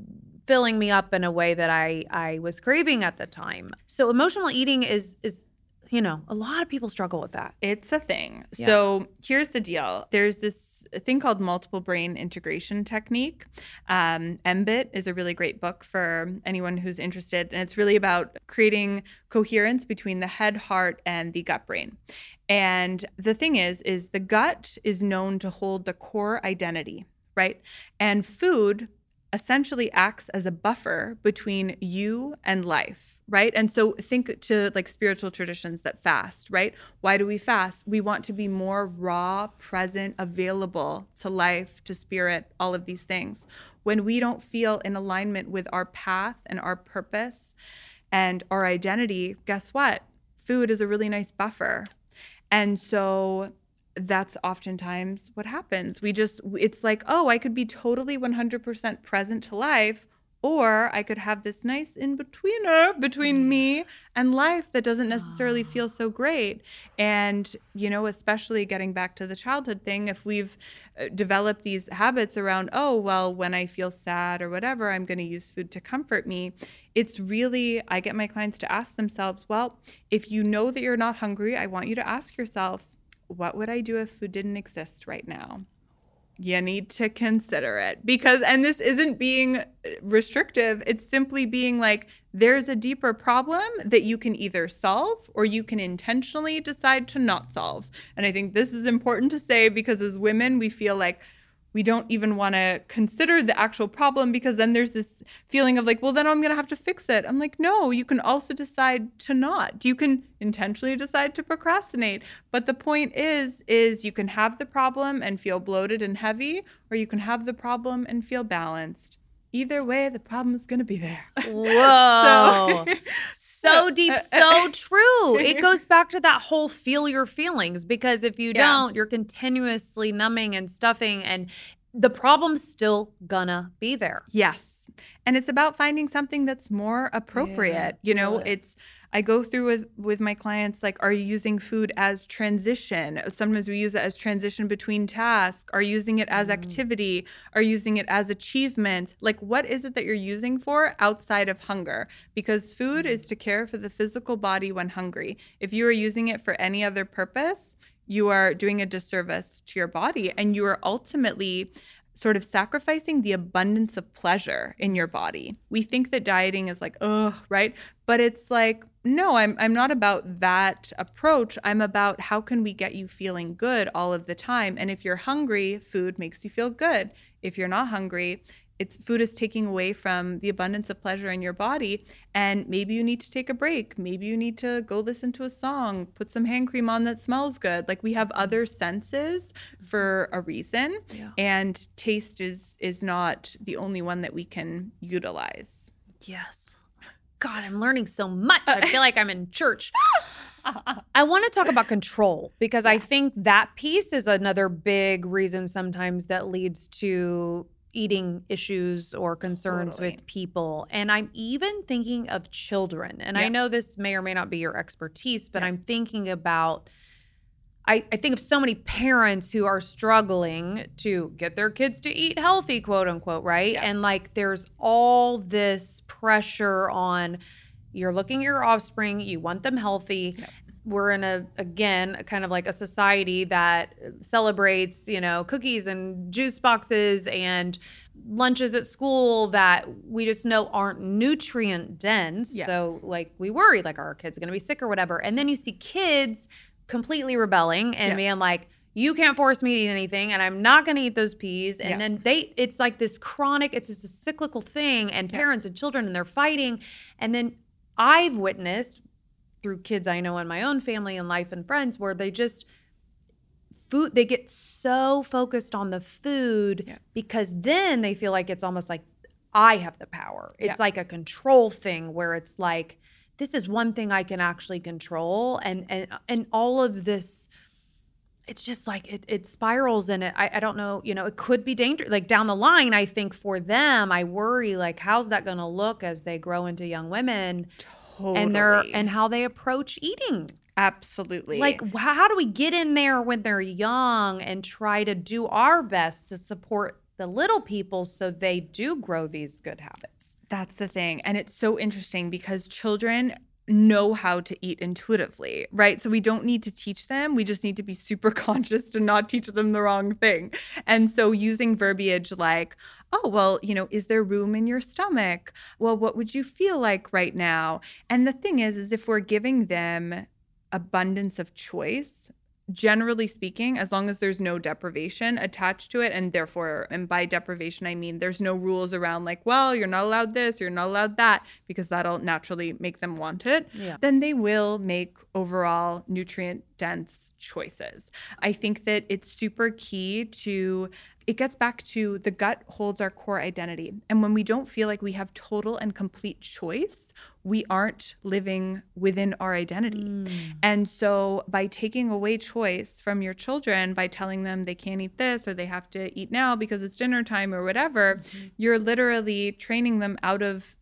filling me up in a way that I I was craving at the time. So emotional eating is is you know, a lot of people struggle with that. It's a thing. Yeah. So here's the deal there's this thing called multiple brain integration technique. Um, MBIT is a really great book for anyone who's interested. And it's really about creating coherence between the head, heart, and the gut brain. And the thing is, is the gut is known to hold the core identity, right? And food essentially acts as a buffer between you and life, right? And so think to like spiritual traditions that fast, right? Why do we fast? We want to be more raw, present, available to life, to spirit, all of these things. When we don't feel in alignment with our path and our purpose and our identity, guess what? Food is a really nice buffer. And so that's oftentimes what happens. We just, it's like, oh, I could be totally 100% present to life, or I could have this nice in betweener between me and life that doesn't necessarily feel so great. And, you know, especially getting back to the childhood thing, if we've uh, developed these habits around, oh, well, when I feel sad or whatever, I'm going to use food to comfort me. It's really, I get my clients to ask themselves, well, if you know that you're not hungry, I want you to ask yourself, what would I do if food didn't exist right now? You need to consider it because, and this isn't being restrictive, it's simply being like, there's a deeper problem that you can either solve or you can intentionally decide to not solve. And I think this is important to say because as women, we feel like, we don't even want to consider the actual problem because then there's this feeling of like, well, then I'm going to have to fix it. I'm like, no, you can also decide to not. You can intentionally decide to procrastinate. But the point is is you can have the problem and feel bloated and heavy or you can have the problem and feel balanced. Either way, the problem is going to be there. [LAUGHS] Whoa. [LAUGHS] So- so deep, [LAUGHS] so true. It goes back to that whole feel your feelings because if you Yeah. don't, you're continuously numbing and stuffing, and the problem's still gonna be there. Yes. And it's about finding something that's more appropriate. you know, yeah. it's I go through with with my clients like are you using food as transition? Sometimes we use it as transition between tasks. Are you using it as Mm. activity? Are you using it as achievement? Like what is it that you're using for outside of hunger? Because food Mm. is to care for the physical body when hungry. If you are using it for any other purpose, you are doing a disservice to your body and you are ultimately sort of sacrificing the abundance of pleasure in your body. We think that dieting is like, ugh, right? But it's like, no, I'm I'm not about that approach. I'm about how can we get you feeling good all of the time. And if you're hungry, food makes you feel good. If you're not hungry, it's food is taking away from the abundance of pleasure in your body and maybe you need to take a break maybe you need to go listen to a song put some hand cream on that smells good like we have other senses for a reason Yeah. and taste is is not the only one that we can utilize Yes. God, I'm learning so much. I feel [LAUGHS] like I'm in church. [LAUGHS] I want to talk about control because I think that piece is another big reason sometimes that leads to eating issues or concerns Totally. with people. And I'm even thinking of children. And I know this may or may not be your expertise, but Yeah. I'm thinking about. I, I think of so many parents who are struggling to get their kids to eat healthy, quote unquote, right? Yeah. And like there's all this pressure on you're looking at your offspring, you want them healthy. Yep. We're in a again kind of like a society that celebrates, you know, cookies and juice boxes and lunches at school that we just know aren't nutrient dense. Yeah. So like we worry like are our kids are going to be sick or whatever. And then you see kids completely rebelling and Yeah. being like you can't force me to eat anything and i'm not going to eat those peas and Yeah. then they it's like this chronic it's just a cyclical thing and Yeah. parents and children and they're fighting and then i've witnessed through kids i know in my own family and life and friends where they just food they get so focused on the food Yeah. because then they feel like it's almost like i have the power it's like a control thing where it's like this is one thing i can actually control and and and all of this it's just like it, it spirals and it I, I don't know you know it could be dangerous like down the line i think for them i worry like how's that going to look as they grow into young women totally. and they're and how they approach eating. Absolutely. Like how do we get in there when they're young and try to do our best to support the little people so they do grow these good habits That's the thing. And it's so interesting because children know how to eat intuitively, right? So we don't need to teach them. We just need to be super [LAUGHS] conscious to not teach them the wrong thing. And so using verbiage like, oh, well, you know, is there room in your stomach? Well, what would you feel like right now? And the thing is, is if we're giving them abundance of choice, generally speaking, as long as there's no deprivation attached to it, and therefore, and by deprivation, I mean there's no rules around like, well, you're not allowed this, you're not allowed that, because that'll naturally make them want it, Yeah. then they will make overall nutrient dense choices. I think that it's super key to it gets back to the gut holds our core identity. And when we don't feel like we have total and complete choice, we aren't living within our identity. Mm. And so, by taking away choice from your children, by telling them they can't eat this or they have to eat now because it's dinner time or whatever, you're literally training them out of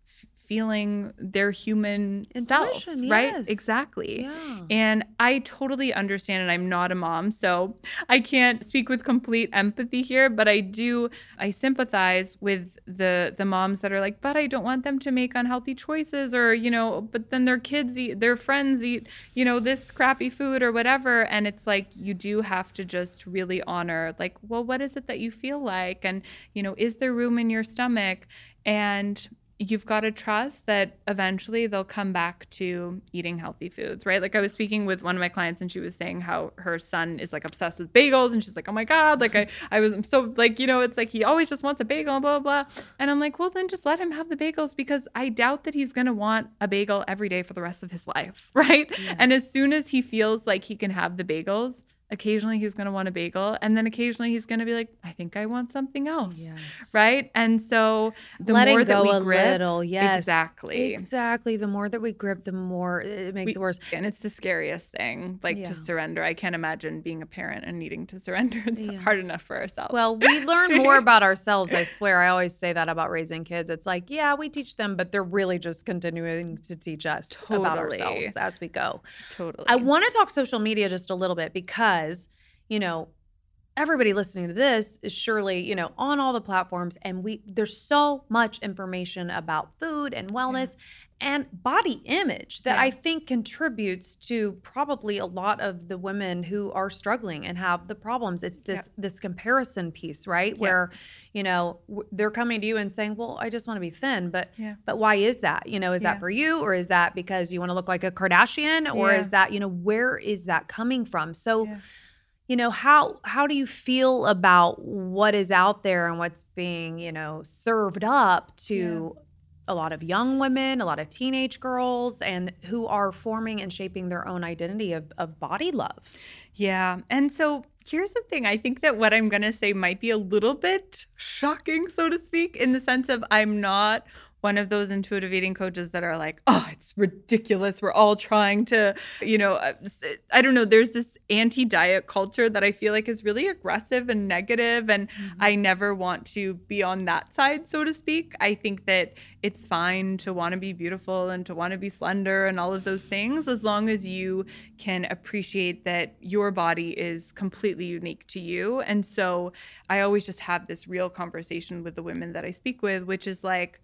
feeling their human self, Intuition, right? yes. Exactly. yeah And I totally understand, and I'm not a mom, so [LAUGHS] I can't speak with complete empathy here. But I do, I sympathize with the the moms that are like, but I don't want them to make unhealthy choices, or you know, but then their kids eat, their friends eat, you know, this crappy food or whatever. And it's like you do have to just really honor, like, well, what is it that you feel like, and you know, is there room in your stomach, and you've got to trust that eventually they'll come back to eating healthy foods, right? Like I was speaking with one of my clients and she was saying how her son is like obsessed with bagels and she's like, "Oh my god, like I [LAUGHS] I was I'm so like, you know, it's like he always just wants a bagel blah blah blah." And I'm like, "Well, then just let him have the bagels because I doubt that he's going to want a bagel every day for the rest of his life, [LAUGHS] right? And as soon as he feels like he can have the bagels, Occasionally he's going to want a bagel. And then occasionally he's going to be like, I think I want something else. Yes. Right. And so the Letting more that go we a grip, little, yes, exactly. exactly. The more that we grip, the more it makes We- it worse. and it's the scariest thing, like Yeah. to surrender. I can't imagine being a parent and needing to surrender. [LAUGHS] It's Yeah. hard enough for ourselves. Well, we learn more [LAUGHS] about ourselves. I swear. I always say that about raising kids. It's like, yeah, we teach them, but they're really just continuing to teach us about ourselves as we go. totally. I want to talk social media just a little bit because, you know, everybody listening to this is surely, you know, on all the platforms and we there's so much information about food and wellness and body image that Yeah. I think contributes to probably a lot of the women who are struggling and have the problems. It's this this comparison piece, right? Yeah. Where, you know, w- they're coming to you and saying, "Well, I just want to be thin," but Yeah. but why is that? You know, is Yeah. that for you or is that because you want to look like a Kardashian or Yeah. is that, you know, where is that coming from? So, Yeah. you know, how how do you feel about what is out there and what's being, you know, served up to a lot of young women, a lot of teenage girls and who are forming and shaping their own identity of, of body love? Yeah. And so here's the thing I think that what I'm going to say might be a little bit shocking, so to speak, in the sense of I'm not one of those intuitive eating coaches that are like, oh, it's ridiculous. We're all trying to, you know, uh, I don't know. There's this anti diet culture that I feel like is really aggressive and negative, And mm-hmm. I never want to be on that side, so to speak. I think that it's fine to want to be beautiful and to want to be slender and all of those things as long as you can appreciate that your body is completely unique to you. And so I always just have this real conversation with the women that I speak with, which is like,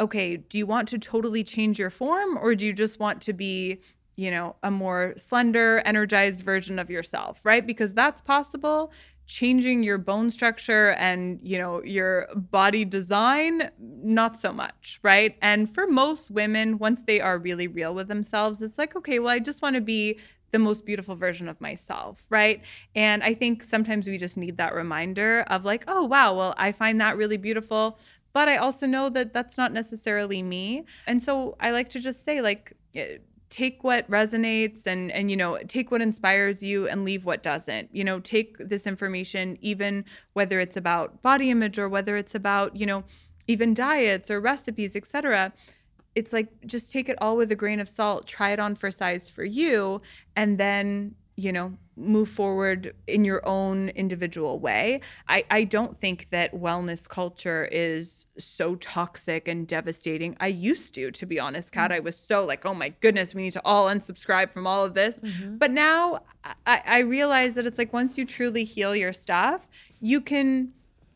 okay, do you want to totally change your form or do you just want to be, you know, a more slender, energized version of yourself, right? Because that's possible. Changing your bone structure and, you know, your body design, not so much, right? And for most women, once they are really real with themselves, it's like, okay, well, I just want to be the most beautiful version of myself, right? And I think sometimes we just need that reminder of like, oh, wow, well, I find that really beautiful but I also know that that's not necessarily me. And so I like to just say like eh, take what resonates and and you know take what inspires you and leave what doesn't. You know, take this information even whether it's about body image or whether it's about, you know, even diets or recipes, etc. It's like just take it all with a grain of salt, try it on for size for you and then you know move forward in your own individual way. I, I don't think that wellness culture is so toxic and devastating. I used to to be honest Catt. I mm-hmm. was so like oh my goodness we need to all unsubscribe from all of this. Mm-hmm. But now I, I realize that it's like once you truly heal your stuff you can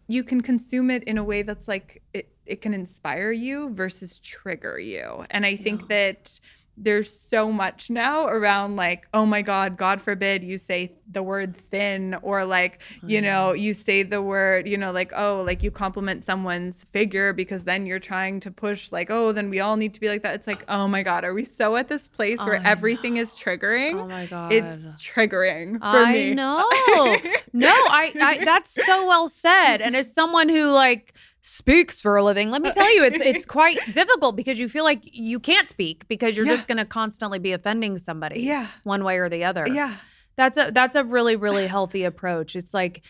you can consume it in a way that's like it, it can inspire you versus trigger you. And i think that there's so much now around like oh my god god forbid you say the word thin or like you oh, know you say the word you know like oh like you compliment someone's figure because then you're trying to push like oh then we all need to be like that it's like oh my god are we so at this place where I everything is triggering Oh my god. it's triggering for I me know. [LAUGHS] no, I, I that's so well said. And as someone who like speaks for a living, let me uh, tell you, it's it's [LAUGHS] quite difficult because you feel like you can't speak because you're Yeah. just gonna constantly be offending somebody. yeah One way or the other. yeah That's a that's a really, really healthy approach. It's like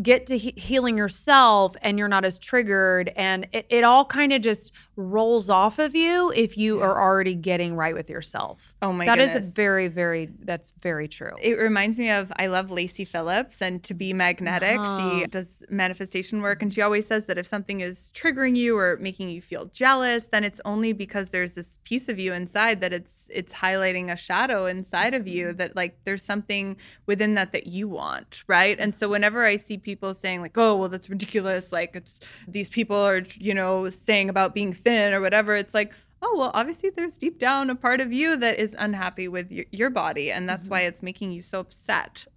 get to he- healing yourself and you're not as triggered and it, it all kind of just rolls off of you if you are already getting right with yourself. oh my That is goodness a very, very that's very true. it reminds me of I love Lacy Phillips and to be magnetic. Uh-huh. She does manifestation work and she always says that if something is triggering you or making you feel jealous, then it's only because there's this piece of you inside that it's it's highlighting a shadow inside of Mm-hmm. you that like there's something within that that you want, right? And so whenever I see people saying like, "Oh, well that's ridiculous," like it's these people are, you know, saying about being thin or whatever, it's like oh well obviously there's deep down a part of you that is unhappy with your, your body and that's why mm-hmm. it's making you so upset. [LAUGHS]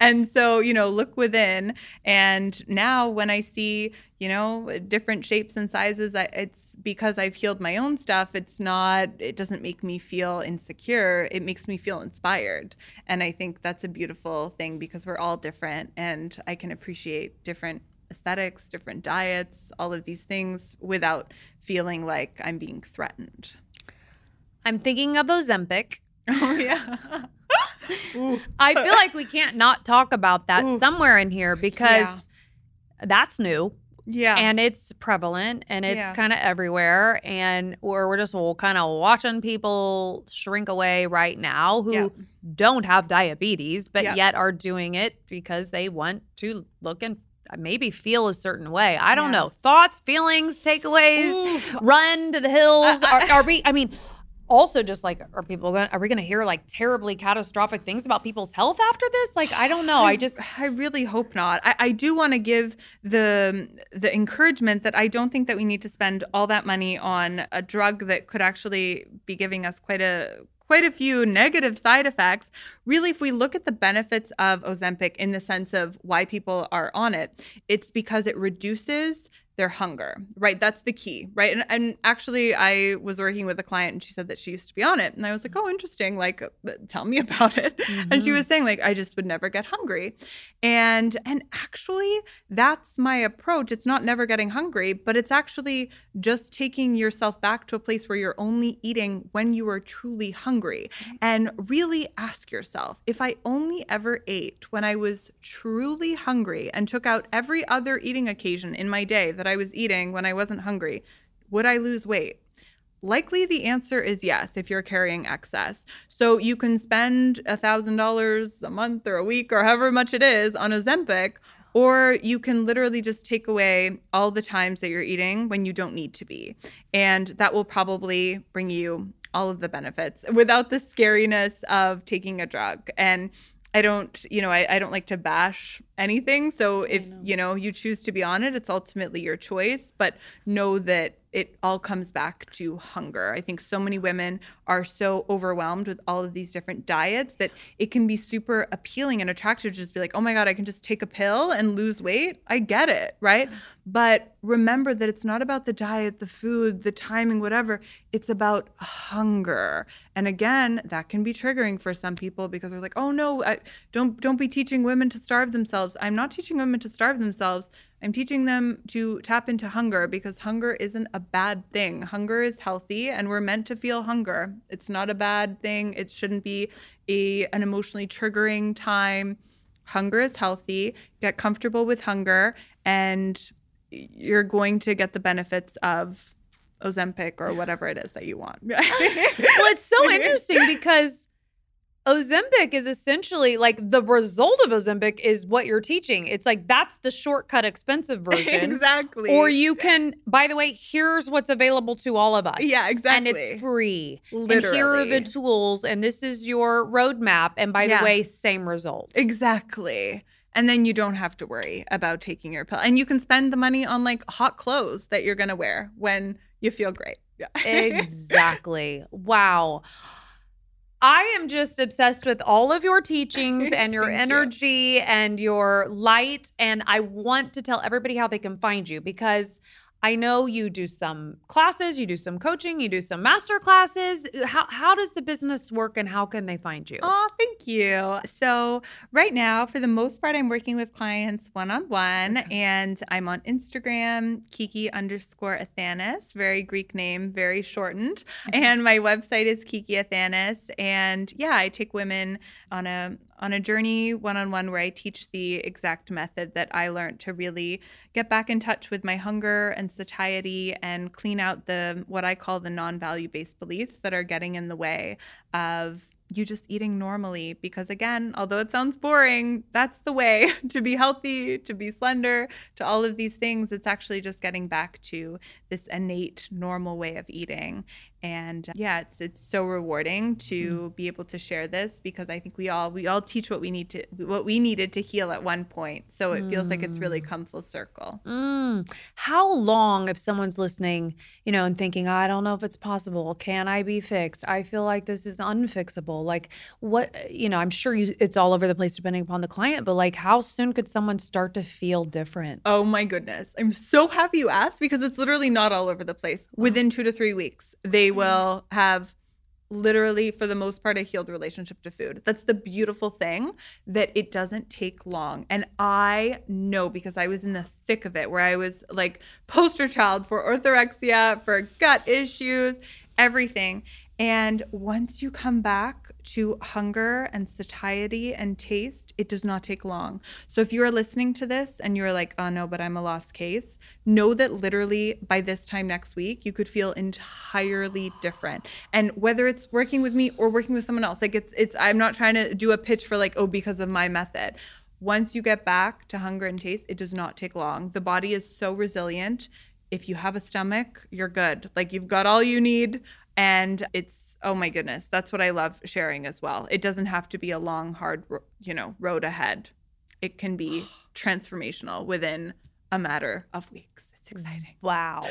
And so you know look within and now when i see you know different shapes and sizes I, it's because i've healed my own stuff it's not it doesn't make me feel insecure it makes me feel inspired. And i think that's a beautiful thing because we're all different and i can appreciate different aesthetics, different diets, all of these things without feeling like I'm being threatened. I'm thinking of Ozempic. [LAUGHS] Oh yeah. I feel like we can't not talk about that Ooh. somewhere in here because that's new Yeah. and it's prevalent and it's Yeah. kind of everywhere and or we're just kind of watching people shrink away right now who Yeah. don't have diabetes but Yeah. yet are doing it because they want to look and maybe feel a certain way. I don't Yeah. know. Thoughts, feelings, takeaways, Ooh. run to the hills. I- I- are, are we uh. I mean also just like are people going are we going to hear like terribly catastrophic things about people's health after this? Like I don't know. I just I really hope not. I, I do want to give the the encouragement that I don't think that we need to spend all that money on a drug that could actually be giving us quite a quite a few negative side effects. Really, if we look at the benefits of Ozempic in the sense of why people are on it, it's because it reduces their hunger, right? That's the key, right? And, and actually, I was working with a client and she said that she used to be on it. And I was like, oh, interesting. Like, tell me [LAUGHS] about it. And she Mhm. was saying, like, I just would never get hungry. And and actually, that's my approach. It's not never getting hungry, but it's actually just taking yourself back to a place where you're only eating when you are truly hungry. And really ask yourself, if I only ever ate when I was truly hungry and took out every other eating occasion in my day that I was eating when I wasn't hungry, would I lose weight? Likely the answer is yes if you're carrying excess. So you can spend a $1,000 a month or a week or however much it is on Ozempic, or you can literally just take away all the times that you're eating when you don't need to be. And that will probably bring you all of the benefits without the scariness of taking a drug. And I don't, you know, I, I don't like to bash anything. So if, know. you know, you choose to be on it, it's ultimately your choice. But know that it all comes back to hunger. I think so many women are so overwhelmed with all of these different diets that it can be super appealing and attractive to just be like, oh my God, I can just take a pill and lose weight. I get it, right? But remember that it's not about the diet, the food, the timing, whatever. It's about hunger. And again, that can be triggering for some people because they're like, oh no, I, don't don't be teaching women to starve themselves. I'm not teaching women to starve themselves. I'm teaching them to tap into hunger because hunger isn't a bad thing. Hunger is healthy and we're meant to feel hunger. It's not a bad thing. It shouldn't be a an emotionally triggering time. Hunger is healthy. Get comfortable with hunger and you're going to get the benefits of Ozempic or whatever it is that you want. [LAUGHS] well, it's so [LAUGHS] interesting because Ozempic is essentially like the result of Ozempic is what you're teaching. It's like that's the shortcut, expensive [LAUGHS] version. exactly. Or you can, by the way, here's what's available to all of us. Yeah, exactly. And it's free. Literally. And here are the tools, and this is your roadmap. And by Yeah. the way, same result. Exactly. And then you don't have to worry about taking your pill. And you can spend the money on like hot clothes that you're going to wear when you feel great. Yeah. [LAUGHS] exactly. Wow. I am just obsessed with all of your teachings [LAUGHS] and your Thank you. energy and your light. And I want to tell everybody how they can find you because I know you do some classes, you do some coaching, you do some master classes. How, how does the business work and how can they find you? Oh, thank you. So, right now, for the most part, I'm working with clients one on one, and I'm on Instagram, Kiki underscore Athanas, very Greek name, very shortened. Mm-hmm. And my website is Kiki Athanas. And yeah, I take women on a on a journey one on one where I teach the exact method that I learned to really get back in touch with my hunger and satiety and clean out the what I call the non-value based beliefs that are getting in the way of you just eating normally. Because again although it sounds boring that's the way [LAUGHS] to be healthy to be slender to all of these things. It's actually just getting back to this innate normal way of eating and uh, yeah it's it's so rewarding to be able to share this because i think we all we all teach what we need to what we needed to heal at one point so it feels like it's really come full circle Mm. How long, if someone's listening, you know, and thinking, I don't know if it's possible, can I be fixed? I feel like this is unfixable. Like, what, you know, I'm sure you, it's all over the place depending upon the client, but like, how soon could someone start to feel different? Oh my goodness. I'm so happy you asked because it's literally not all over the place. Within two to three weeks, they Mm-hmm. will have literally, for the most part, a healed relationship to food. That's the beautiful thing that it doesn't take long. And I know because I was in the thick of it where I was like poster child for orthorexia, for gut issues, everything. And once you come back to hunger and satiety and taste, it does not take long. So if you are listening to this and you're like, oh no, but I'm a lost case, know that literally by this time next week, you could feel entirely different. And whether it's working with me or working with someone else, like it's, it's, I'm not trying to do a pitch for like, oh, because of my method. Once you get back to hunger and taste, it does not take long. The body is so resilient. If you have a stomach, you're good. Like you've got all you need and it's oh my goodness that's what i love sharing as well. It doesn't have to be a long hard you know road ahead. It can be [GASPS] transformational within a matter of weeks. It's mm, exciting. wow.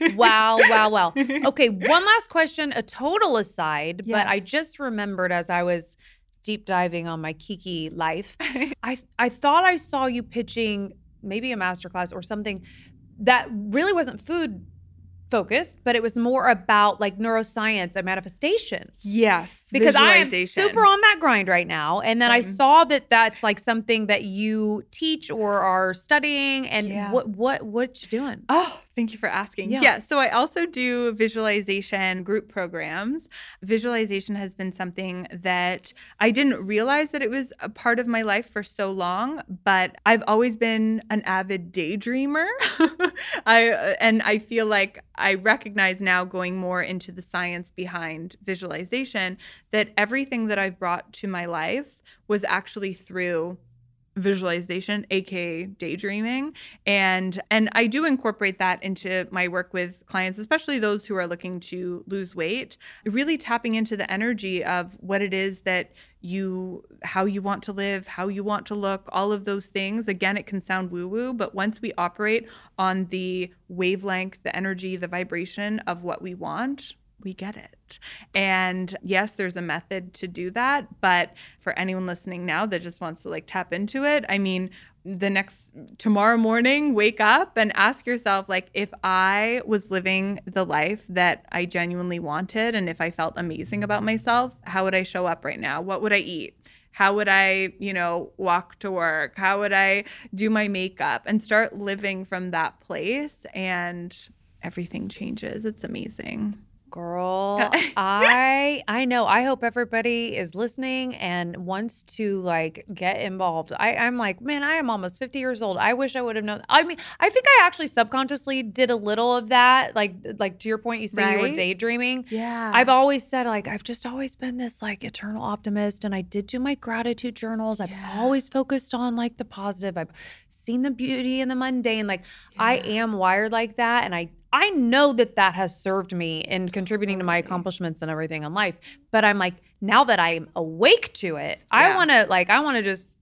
[LAUGHS] Wow wow wow. Okay one last [LAUGHS] question a total aside yes. but i just remembered as i was deep diving on my kiki life [LAUGHS] i i thought i saw you pitching maybe a masterclass or something that really wasn't food focused, but it was more about like neuroscience and manifestation. Yes. Because I am super on that grind right now. And then Same. I saw that that's like something that you teach or are studying. And yeah. what, what, what you doing? Oh, Thank you for asking. Yeah. yeah. So I also do visualization group programs. Visualization has been something that I didn't realize that it was a part of my life for so long, but I've always been an avid daydreamer. [LAUGHS] I uh, and I feel like I recognize now going more into the science behind visualization that everything that I've brought to my life was actually through visualization aka daydreaming. And and I do incorporate that into my work with clients especially those who are looking to lose weight really tapping into the energy of what it is that you how you want to live how you want to look all of those things again it can sound woo woo but once we operate on the wavelength the energy the vibration of what we want we get it. And yes, there's a method to do that. But for anyone listening now that just wants to like tap into it, I mean, the next tomorrow morning, wake up and ask yourself, like, if I was living the life that I genuinely wanted and if I felt amazing about myself, how would I show up right now? What would I eat? How would I, you know, walk to work? How would I do my makeup and start living from that place? And everything changes. It's amazing. Girl, [LAUGHS] I I know. I hope everybody is listening and wants to like get involved. I, I'm like, man, I am almost 50 years old. I wish I would have known. I mean, I think I actually subconsciously did a little of that. Like, like to your point, you say right? you were daydreaming. Yeah. I've always said like I've just always been this like eternal optimist, and I did do my gratitude journals. I've yeah. always focused on like the positive. I've seen the beauty in the mundane. Like yeah. I am wired like that, and I I know that that has served me in contributing to my mm-hmm. accomplishments and everything in life. But I'm like, now that I'm awake to it, yeah. I want to like, I want to just,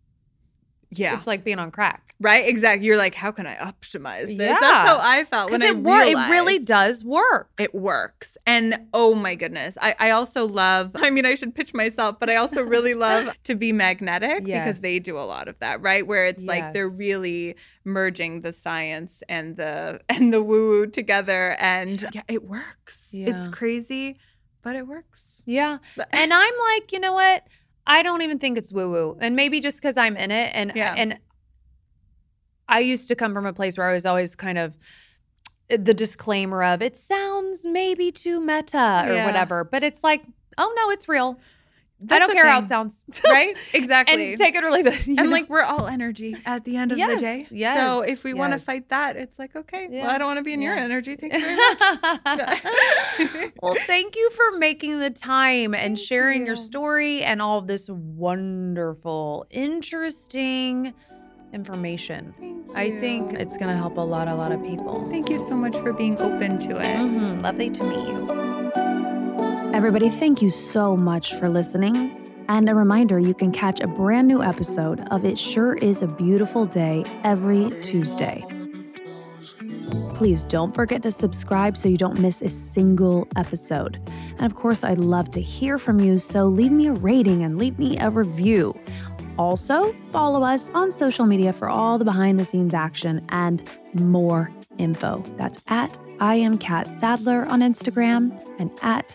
yeah, it's like being on crack, right? Exactly. You're like, how can I optimize this? Yeah. That's how I felt when I it, realized it really does work. It works, and oh my goodness, I, I also love. I mean, I should pitch myself, but I also really [LAUGHS] love to be magnetic yes. because they do a lot of that, right? Where it's yes. like they're really merging the science and the and the woo woo together and yeah, it works. Yeah. It's crazy, but it works. Yeah. and I'm like, you know what? I don't even think it's woo woo. And maybe just cuz I'm in it and yeah. and I used to come from a place where I was always kind of the disclaimer of it sounds maybe too meta or yeah. whatever, but it's like, oh no, it's real. I don't care thing. how it sounds. [LAUGHS] right? Exactly. and take it or leave it. [LAUGHS] And know? like we're all energy at the end of yes, the day. Yes. So if we yes. want to fight that, it's like, okay, yeah. well, I don't want to be in yeah. your energy. Thank you very [LAUGHS] much. well, thank you for making the time and thank sharing you. your story and all of this wonderful, interesting information. I think it's going to help a lot, a lot of people. Thank you so much for being open to it. Mm-hmm. Lovely to meet you. Everybody, thank you so much for listening. And a reminder you can catch a brand new episode of It Sure Is a Beautiful Day every Tuesday. Please don't forget to subscribe so you don't miss a single episode. And of course, I'd love to hear from you, so leave me a rating and leave me a review. Also, follow us on social media for all the behind the scenes action and more info. That's at I am Catt Sadler on Instagram and at